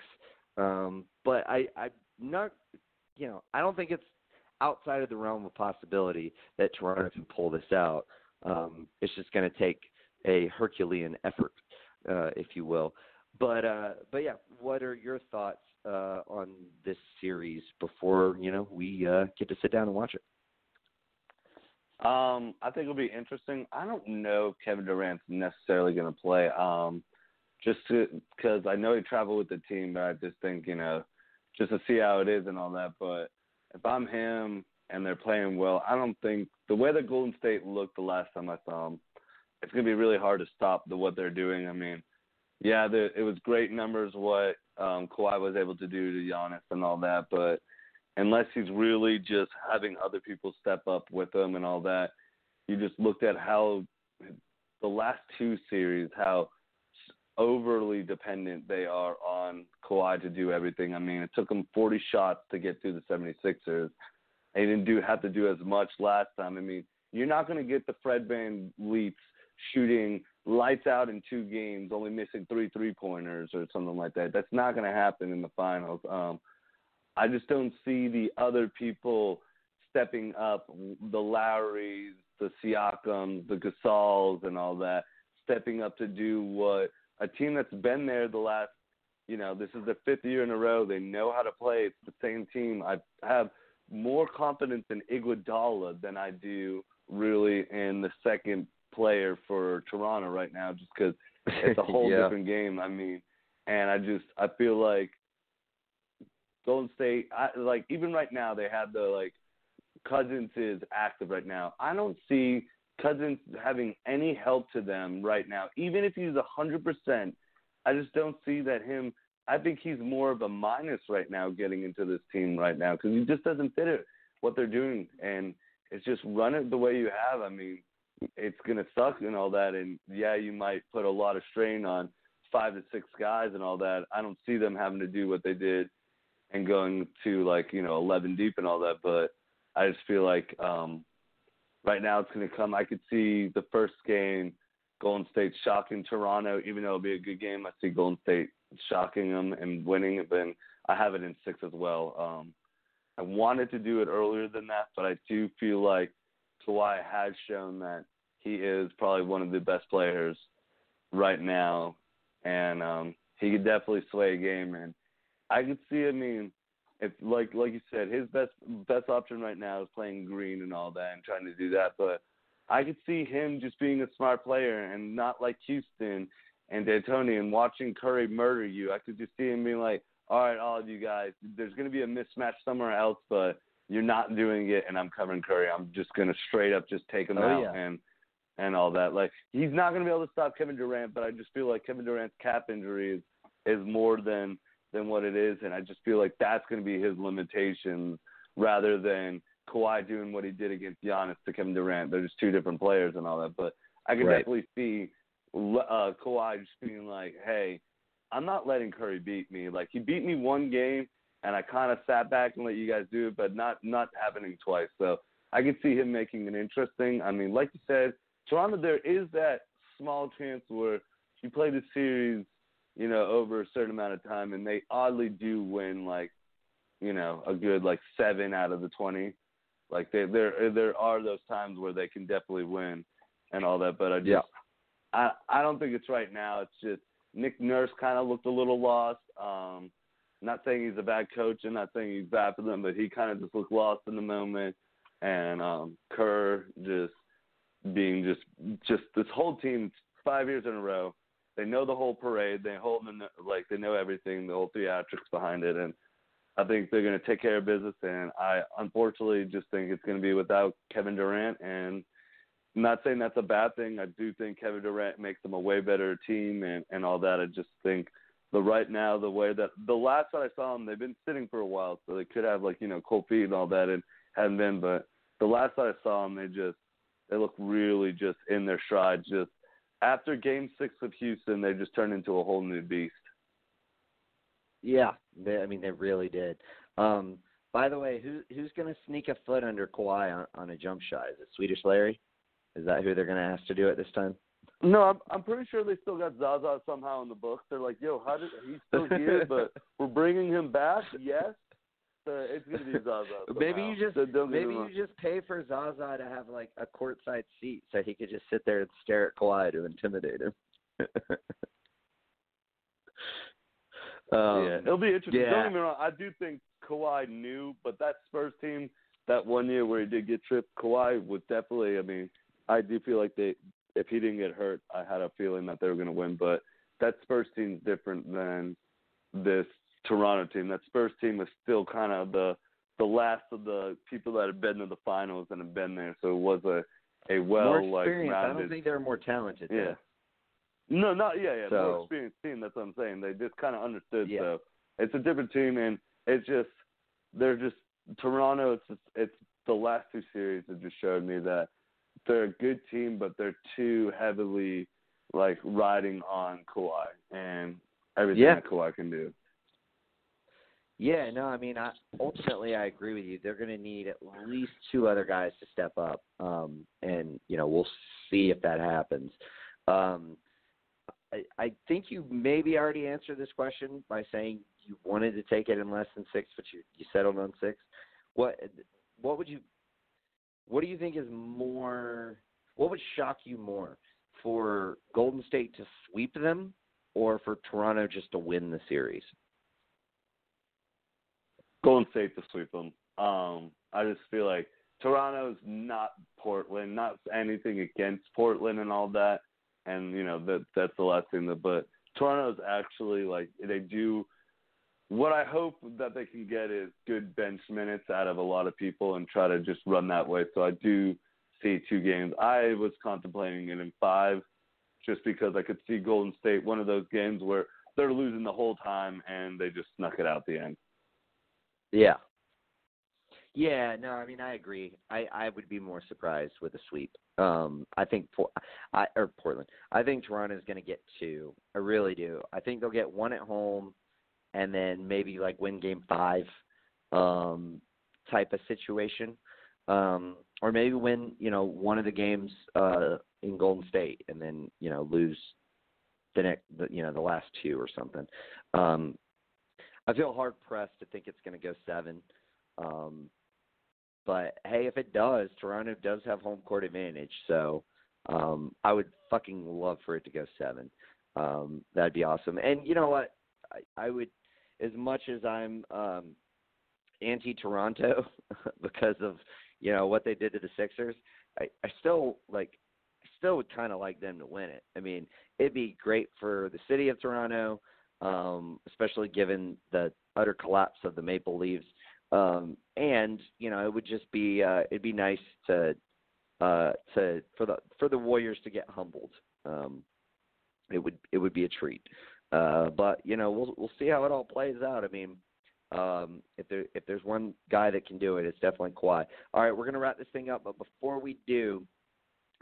Um, but I, I'm not, you know, I don't think it's outside of the realm of possibility that Toronto can pull this out. Um, it's just going to take a Herculean effort, uh, if you will. But uh, but yeah, what are your thoughts uh, on this series before you know we uh, get to sit down and watch it? Um, I think it'll be interesting. I don't know if Kevin Durant's necessarily going to play. Um, just because I know he traveled with the team, but I just think you know, just to see how it is and all that. But if I'm him and they're playing well, I don't think the way that Golden State looked the last time I saw them, it's gonna be really hard to stop the what they're doing. I mean, yeah, the, it was great numbers what um, Kawhi was able to do to Giannis and all that, but unless he's really just having other people step up with him and all that, you just looked at how the last two series how overly dependent they are on Kawhi to do everything. I mean, it took him 40 shots to get through the 76ers. They didn't do have to do as much last time. I mean, you're not going to get the Fred VanVleets shooting lights out in two games, only missing three three pointers or something like that. That's not going to happen in the finals. Um, I just don't see the other people stepping up, the Lowrys, the Siakams, the Gasols, and all that, stepping up to do what a team that's been there the last, you know, this is the fifth year in a row. They know how to play. It's the same team. I have more confidence in Iguodala than I do really in the second player for Toronto right now, just because it's a whole yeah. different game. I mean, and I just I feel like Golden State, I, like even right now they have the like Cousins is active right now. I don't see Cousins having any help to them right now, even if he's a hundred percent. I just don't see that him. I think he's more of a minus right now getting into this team right now because he just doesn't fit it what they're doing, and it's just run it the way you have. I mean, it's gonna suck and all that, and yeah, you might put a lot of strain on five to six guys and all that. I don't see them having to do what they did and going to like you know 11 deep and all that. But I just feel like um, right now it's going to come. I could see the first game, Golden State shocking Toronto, even though it'll be a good game. I see Golden State shocking them and winning it. But I have it in six as well. Um, I wanted to do it earlier than that, but I do feel like Kawhi has shown that he is probably one of the best players right now, and um, he could definitely sway a game. And I could see. I mean, if like like you said, his best best option right now is playing green and all that and trying to do that. But I could see him just being a smart player and not like Houston and D'Antoni and watching Curry murder you. I could just see him being like, all right, all of you guys, there's going to be a mismatch somewhere else, but you're not doing it, and I'm covering Curry. I'm just going to straight up just take him oh, out yeah. and and all that. Like he's not going to be able to stop Kevin Durant, but I just feel like Kevin Durant's cap injury is is more than than what it is, and I just feel like that's going to be his limitations rather than Kawhi doing what he did against Giannis to Kevin Durant. They're just two different players and all that. But I can Right. definitely see uh, Kawhi just being like, "Hey, I'm not letting Curry beat me. Like he beat me one game, and I kind of sat back and let you guys do it, but not not happening twice. So I could see him making it interesting. I mean, like you said, Toronto, there is that small chance where you play the series, you know, over a certain amount of time, and they oddly do win like, you know, a good like seven out of the twenty. Like they, there there are those times where they can definitely win and all that, but I just Yeah. I I don't think it's right now. It's just Nick Nurse kind of looked a little lost. Um, not saying he's a bad coach and not saying he's bad for them, but he kind of just looked lost in the moment. And um, Kerr just being just just this whole team five years in a row. They know the whole parade. They hold them like they know everything, the whole theatrics behind it, and I think they're going to take care of business. And I unfortunately just think it's going to be without Kevin Durant. And I'm not saying that's a bad thing. I do think Kevin Durant makes them a way better team and and all that. I just think the right now the way that the last that I saw them, they've been sitting for a while, so they could have like you know cold feet and all that, and haven't been. But the last that I saw them, they just they look really just in their stride. Just after Game Six of Houston, they just turned into a whole new beast. Yeah, they, I mean they really did. Um, by the way, who who's going to sneak a foot under Kawhi on, on a jump shot? Is it Swedish Larry? Is that who they're going to ask to do it this time? No, I'm I'm pretty sure they still got Zaza somehow in the books. They're like, yo, how did he's still here, but we're bringing him back? Yes. So it's gonna be Zaza. maybe you just So maybe you just pay for Zaza to have like a courtside seat so he could just sit there and stare at Kawhi to intimidate him. um, yeah, it'll be interesting. yeah. Don't get me wrong. I do think Kawhi knew, but that Spurs team, that one year where he did get tripped, Kawhi was definitely. I mean, I do feel like they, if he didn't get hurt, I had a feeling that they were going to win. But that Spurs team's different than this Toronto team. That Spurs team is still kind of the the last of the people that have been to the finals and have been there. So it was a a well like. I don't think they're more talented. Yeah. though. No, not yeah, yeah. So- more experienced team. That's what I'm saying. They just kind of understood. Yeah. So it's a different team, and it's just they're just Toronto. It's just, it's the last two series that just showed me that they're a good team, but they're too heavily like riding on Kawhi and everything Yeah. that Kawhi can do. Yeah, no, I mean, I, ultimately, I agree with you. They're going to need at least two other guys to step up, um, and you know, we'll see if that happens. Um, I, I think you maybe already answered this question by saying you wanted to take it in less than six, but you you settled on six. What what would you what do you think is more? What would shock you more for Golden State to sweep them, or for Toronto just to win the series? Golden State to sweep them. Um, I just feel like Toronto's not Portland, not anything against Portland and all that. And you know that that's the last thing that, but Toronto's actually like they do. What I hope that they can get is good bench minutes out of a lot of people and try to just run that way. So I do see two games. I was contemplating it in five, just because I could see Golden State one of those games where they're losing the whole time and they just snuck it out the end. Yeah. Yeah, no, I mean I agree. I I would be more surprised with a sweep. Um, I think for I or Portland. I think Toronto is going to get two. I really do. I think they'll get one at home, and then maybe like win Game Five, um, type of situation, um, or maybe win you know one of the games uh in Golden State, and then you know lose the next the, you know the last two or something. Um, I feel hard pressed to think it's going to go seven. Um, but hey, if it does, Toronto does have home court advantage. So um, I would fucking love for it to go seven. Um, that'd be awesome. And you know what? I, I would, as much as I'm um, anti-Toronto because of you know what they did to the Sixers, I, I still like, still would kind of like them to win it. I mean, it'd be great for the city of Toronto, um, especially given the utter collapse of the Maple Leafs um, and you know, it would just be uh, it'd be nice to uh, to for the for the Warriors to get humbled. Um, it would it would be a treat. Uh, but you know, we'll we'll see how it all plays out. I mean, um, if there if there's one guy that can do it, it's definitely Kawhi. All right, we're gonna wrap this thing up, but before we do,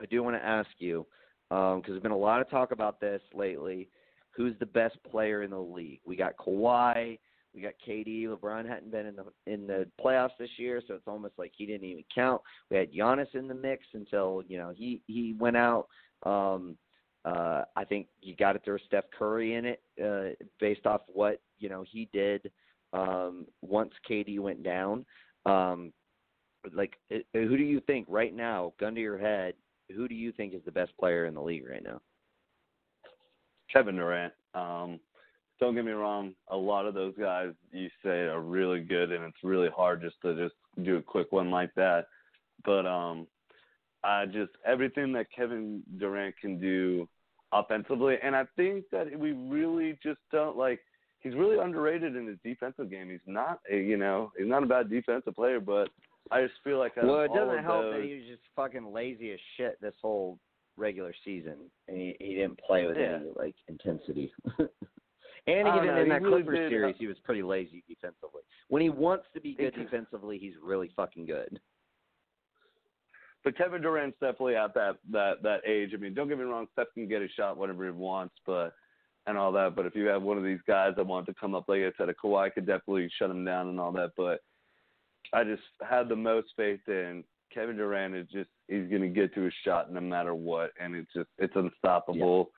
I do want to ask you because um, there's been a lot of talk about this lately. Who's the best player in the league? We got Kawhi, we got KD. LeBron hadn't been in the in the playoffs this year, so it's almost like he didn't even count. We had Giannis in the mix until you know he he went out. Um, uh, I think you got to throw Steph Curry in it uh, based off what you know he did um, once KD went down. Um, like, who do you think right now, gun to your head, who do you think is the best player in the league right now? Kevin Durant. Um, don't get me wrong, a lot of those guys you say are really good, and it's really hard just to just do a quick one like that. But um, I just everything that Kevin Durant can do offensively, and I think that we really just don't like. He's really underrated in his defensive game. He's not, a, you know, he's not a bad defensive player, but I just feel like well, it doesn't help those, that he was just fucking lazy as shit this whole regular season, and he, he didn't play with yeah. any like intensity. And even know, in that really Clippers did, series, uh, he was pretty lazy defensively. When he wants to be good defensively, he's really fucking good. But Kevin Durant's definitely at that that that age. I mean, don't get me wrong, Steph can get a shot whenever he wants, but and all that. But if you have one of these guys that want to come up, like I said, a Kawhi could definitely shut him down and all that. But I just had the most faith in Kevin Durant. Is just he's going to get to his shot no matter what, and it's just it's unstoppable.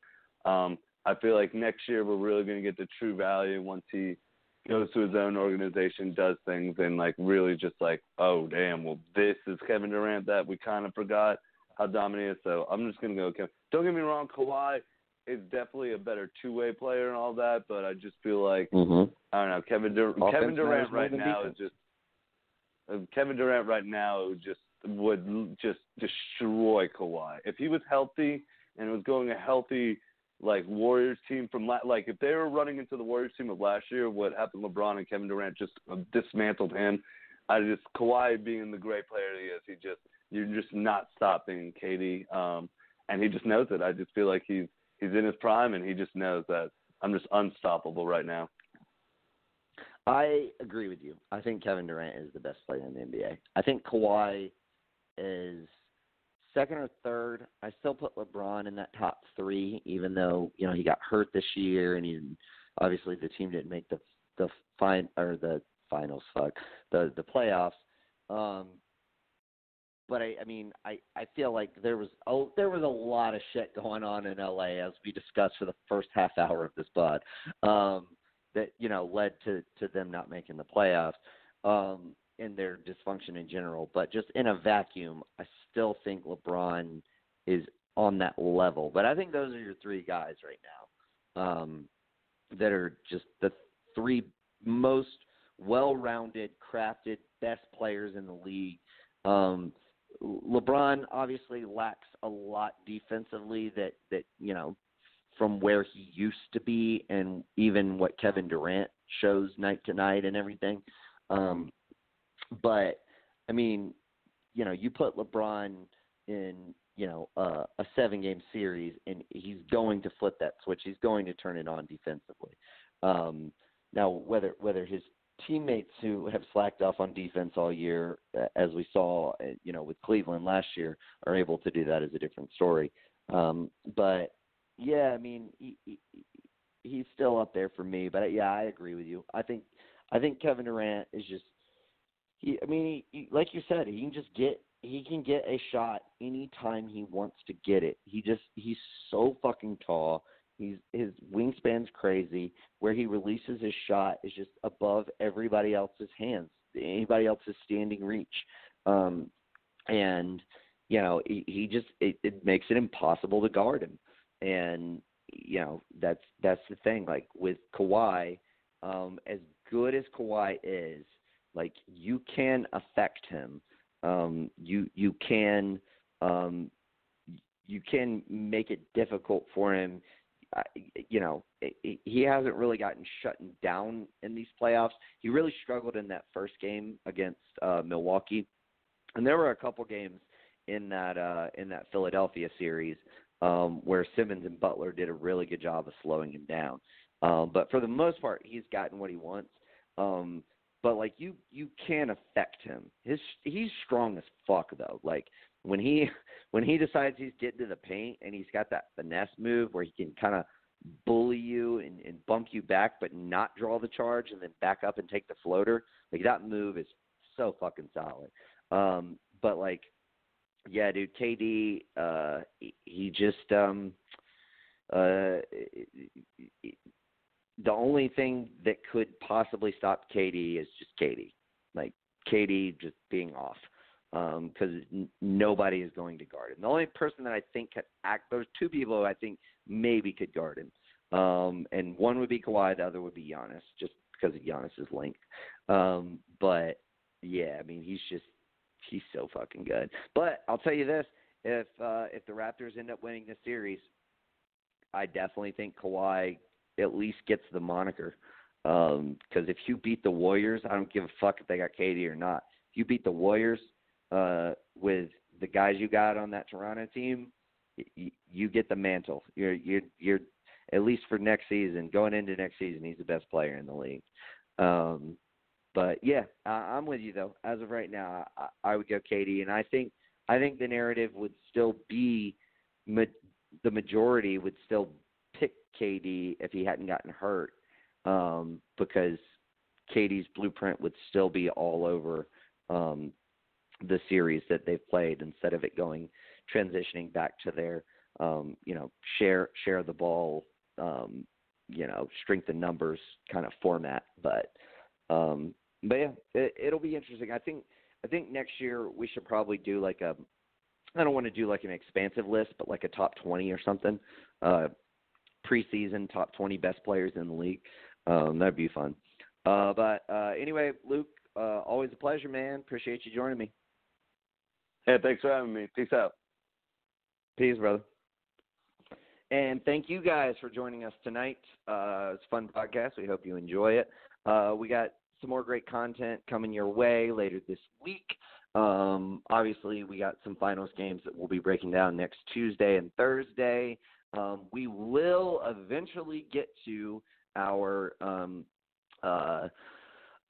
Um, I feel like next year we're really going to get the true value once he goes to his own organization, does things, and like really just like, oh damn, well this is Kevin Durant that we kind of forgot how dominant he is. So I'm just gonna go Kevin. Don't get me wrong, Kawhi is definitely a better two way player and all that, but I just feel like Mm-hmm. I don't know Kevin Dur- Offense Kevin Durant right now defense. is just uh, Kevin Durant right now just would just destroy Kawhi if he was healthy and was going a healthy like Warriors team from la- like if they were running into the Warriors team of last year, what happened? LeBron and Kevin Durant just uh, dismantled him. I just Kawhi being the great player he is, he just you're just not stopping KD, um, and he just knows it. I just feel like he's he's in his prime, and he just knows that I'm just unstoppable right now. I agree with you. I think Kevin Durant is the best player in the NBA. I think Kawhi is second or third. I still put LeBron in that top three, even though you know he got hurt this year, and he obviously the team didn't make the the fine or the finals. Fuck the the playoffs. Um, but I, I mean, I, I feel like there was oh there was a lot of shit going on in LA as we discussed for the first half hour of this pod, um, that you know led to to them not making the playoffs, um, and their dysfunction in general. But just in a vacuum, I still think LeBron is on that level. But I think those are your three guys right now, um, that are just the three most well-rounded, crafted, best players in the league. Um, LeBron obviously lacks a lot defensively that that you know from where he used to be and even what Kevin Durant shows night to night and everything. Um but I mean, you know, you put LeBron in, you know, uh, a seven game series and he's going to flip that switch. He's going to turn it on defensively. Um now whether whether his teammates who have slacked off on defense all year, as we saw, uh, you know, with Cleveland last year, are able to do that is a different story. Um, but yeah, I mean, he, he, he's still up there for me. But yeah, I agree with you. I think I think Kevin Durant is just he. I mean, he, he, like you said, he can just get he can get a shot anytime he wants to get it. He just he's so fucking tall. He's his wingspan's crazy. Where he releases his shot is just above everybody else's hands, anybody else's standing reach. Um, and you know, he, he just it, it makes it impossible to guard him. And you know, that's that's the thing. Like with Kawhi, um, as good as Kawhi is, like you can affect him. Um, you you can um, you can make it difficult for him. Uh, you know, he hasn't really gotten shut down in these playoffs. He really struggled in that first game against uh, Milwaukee, and there were a couple games in that uh, in that Philadelphia series um, where Simmons and Butler did a really good job of slowing him down. Um, but for the most part, he's gotten what he wants. Um, but like you, you can affect him. His he's strong as fuck though. Like when he when he decides he's getting to the paint and he's got that finesse move where he can kind of bully you and, and bump you back, but not draw the charge and then back up and take the floater. Like that move is so fucking solid. Um, but like yeah, dude, KD, uh, he just um, uh, the only thing that could possibly stop KD is just KD, like KD just being off, because um, n- nobody is going to guard him. The only person that I think could act, there's two people I think maybe could guard him, um, and one would be Kawhi, the other would be Giannis, just because of Giannis's length. Um, but yeah, I mean, he's just he's so fucking good. But I'll tell you this: if uh, if the Raptors end up winning the series, I definitely think Kawhi at least gets the moniker. Because um, if you beat the Warriors, I don't give a fuck if they got KD or not. If you beat the Warriors uh, with the guys you got on that Toronto team, you, you get the mantle. You're you're you're at least for next season. Going into next season, he's the best player in the league. Um, but yeah, I, I'm with you though. As of right now, I, I would go KD, and I think I think the narrative would still be ma- the majority would still pick KD if he hadn't gotten hurt, um, because KD's blueprint would still be all over um, the series that they've played instead of it going transitioning back to their um, you know share share the ball um, you know strength and numbers kind of format. But um, but yeah, it, it'll be interesting. I think I think next year we should probably do like a I don't want to do like an expansive list, but like a top 20 or something. Uh, preseason top 20 best players in the league. Um, that'd be fun. Uh, but uh, anyway, Luke, uh, always a pleasure, man. Appreciate you joining me. Hey, thanks for having me. Peace out. Peace, brother. And thank you guys for joining us tonight. Uh, it's a fun podcast. We hope you enjoy it. Uh, we got some more great content coming your way later this week. Um, obviously, we got some finals games that we'll be breaking down next Tuesday and Thursday. Um, we will eventually get to our um, uh,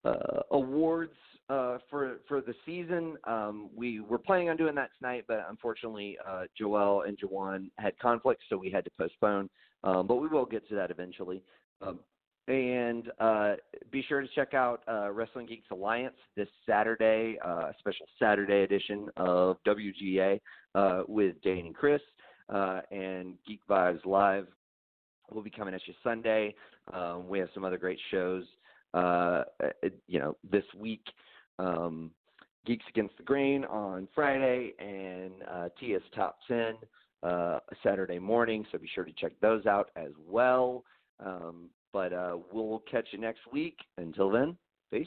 uh, awards uh, for for the season. Um, we were planning on doing that tonight, but unfortunately, uh, Joel and Jawan had conflicts, so we had to postpone. Um, but we will get to that eventually. Um, and uh, be sure to check out uh, Wrestling Geeks Alliance this Saturday, uh, a special Saturday edition of WGA uh, with Dane and Chris uh, and Geek Vibes Live. will be coming at you Sunday. Um, we have some other great shows, uh, you know, this week. Um, Geeks Against the Grain on Friday and Tia's Top 10 Saturday morning. So be sure to check those out as well. Um, but uh, we'll catch you next week. Until then, peace.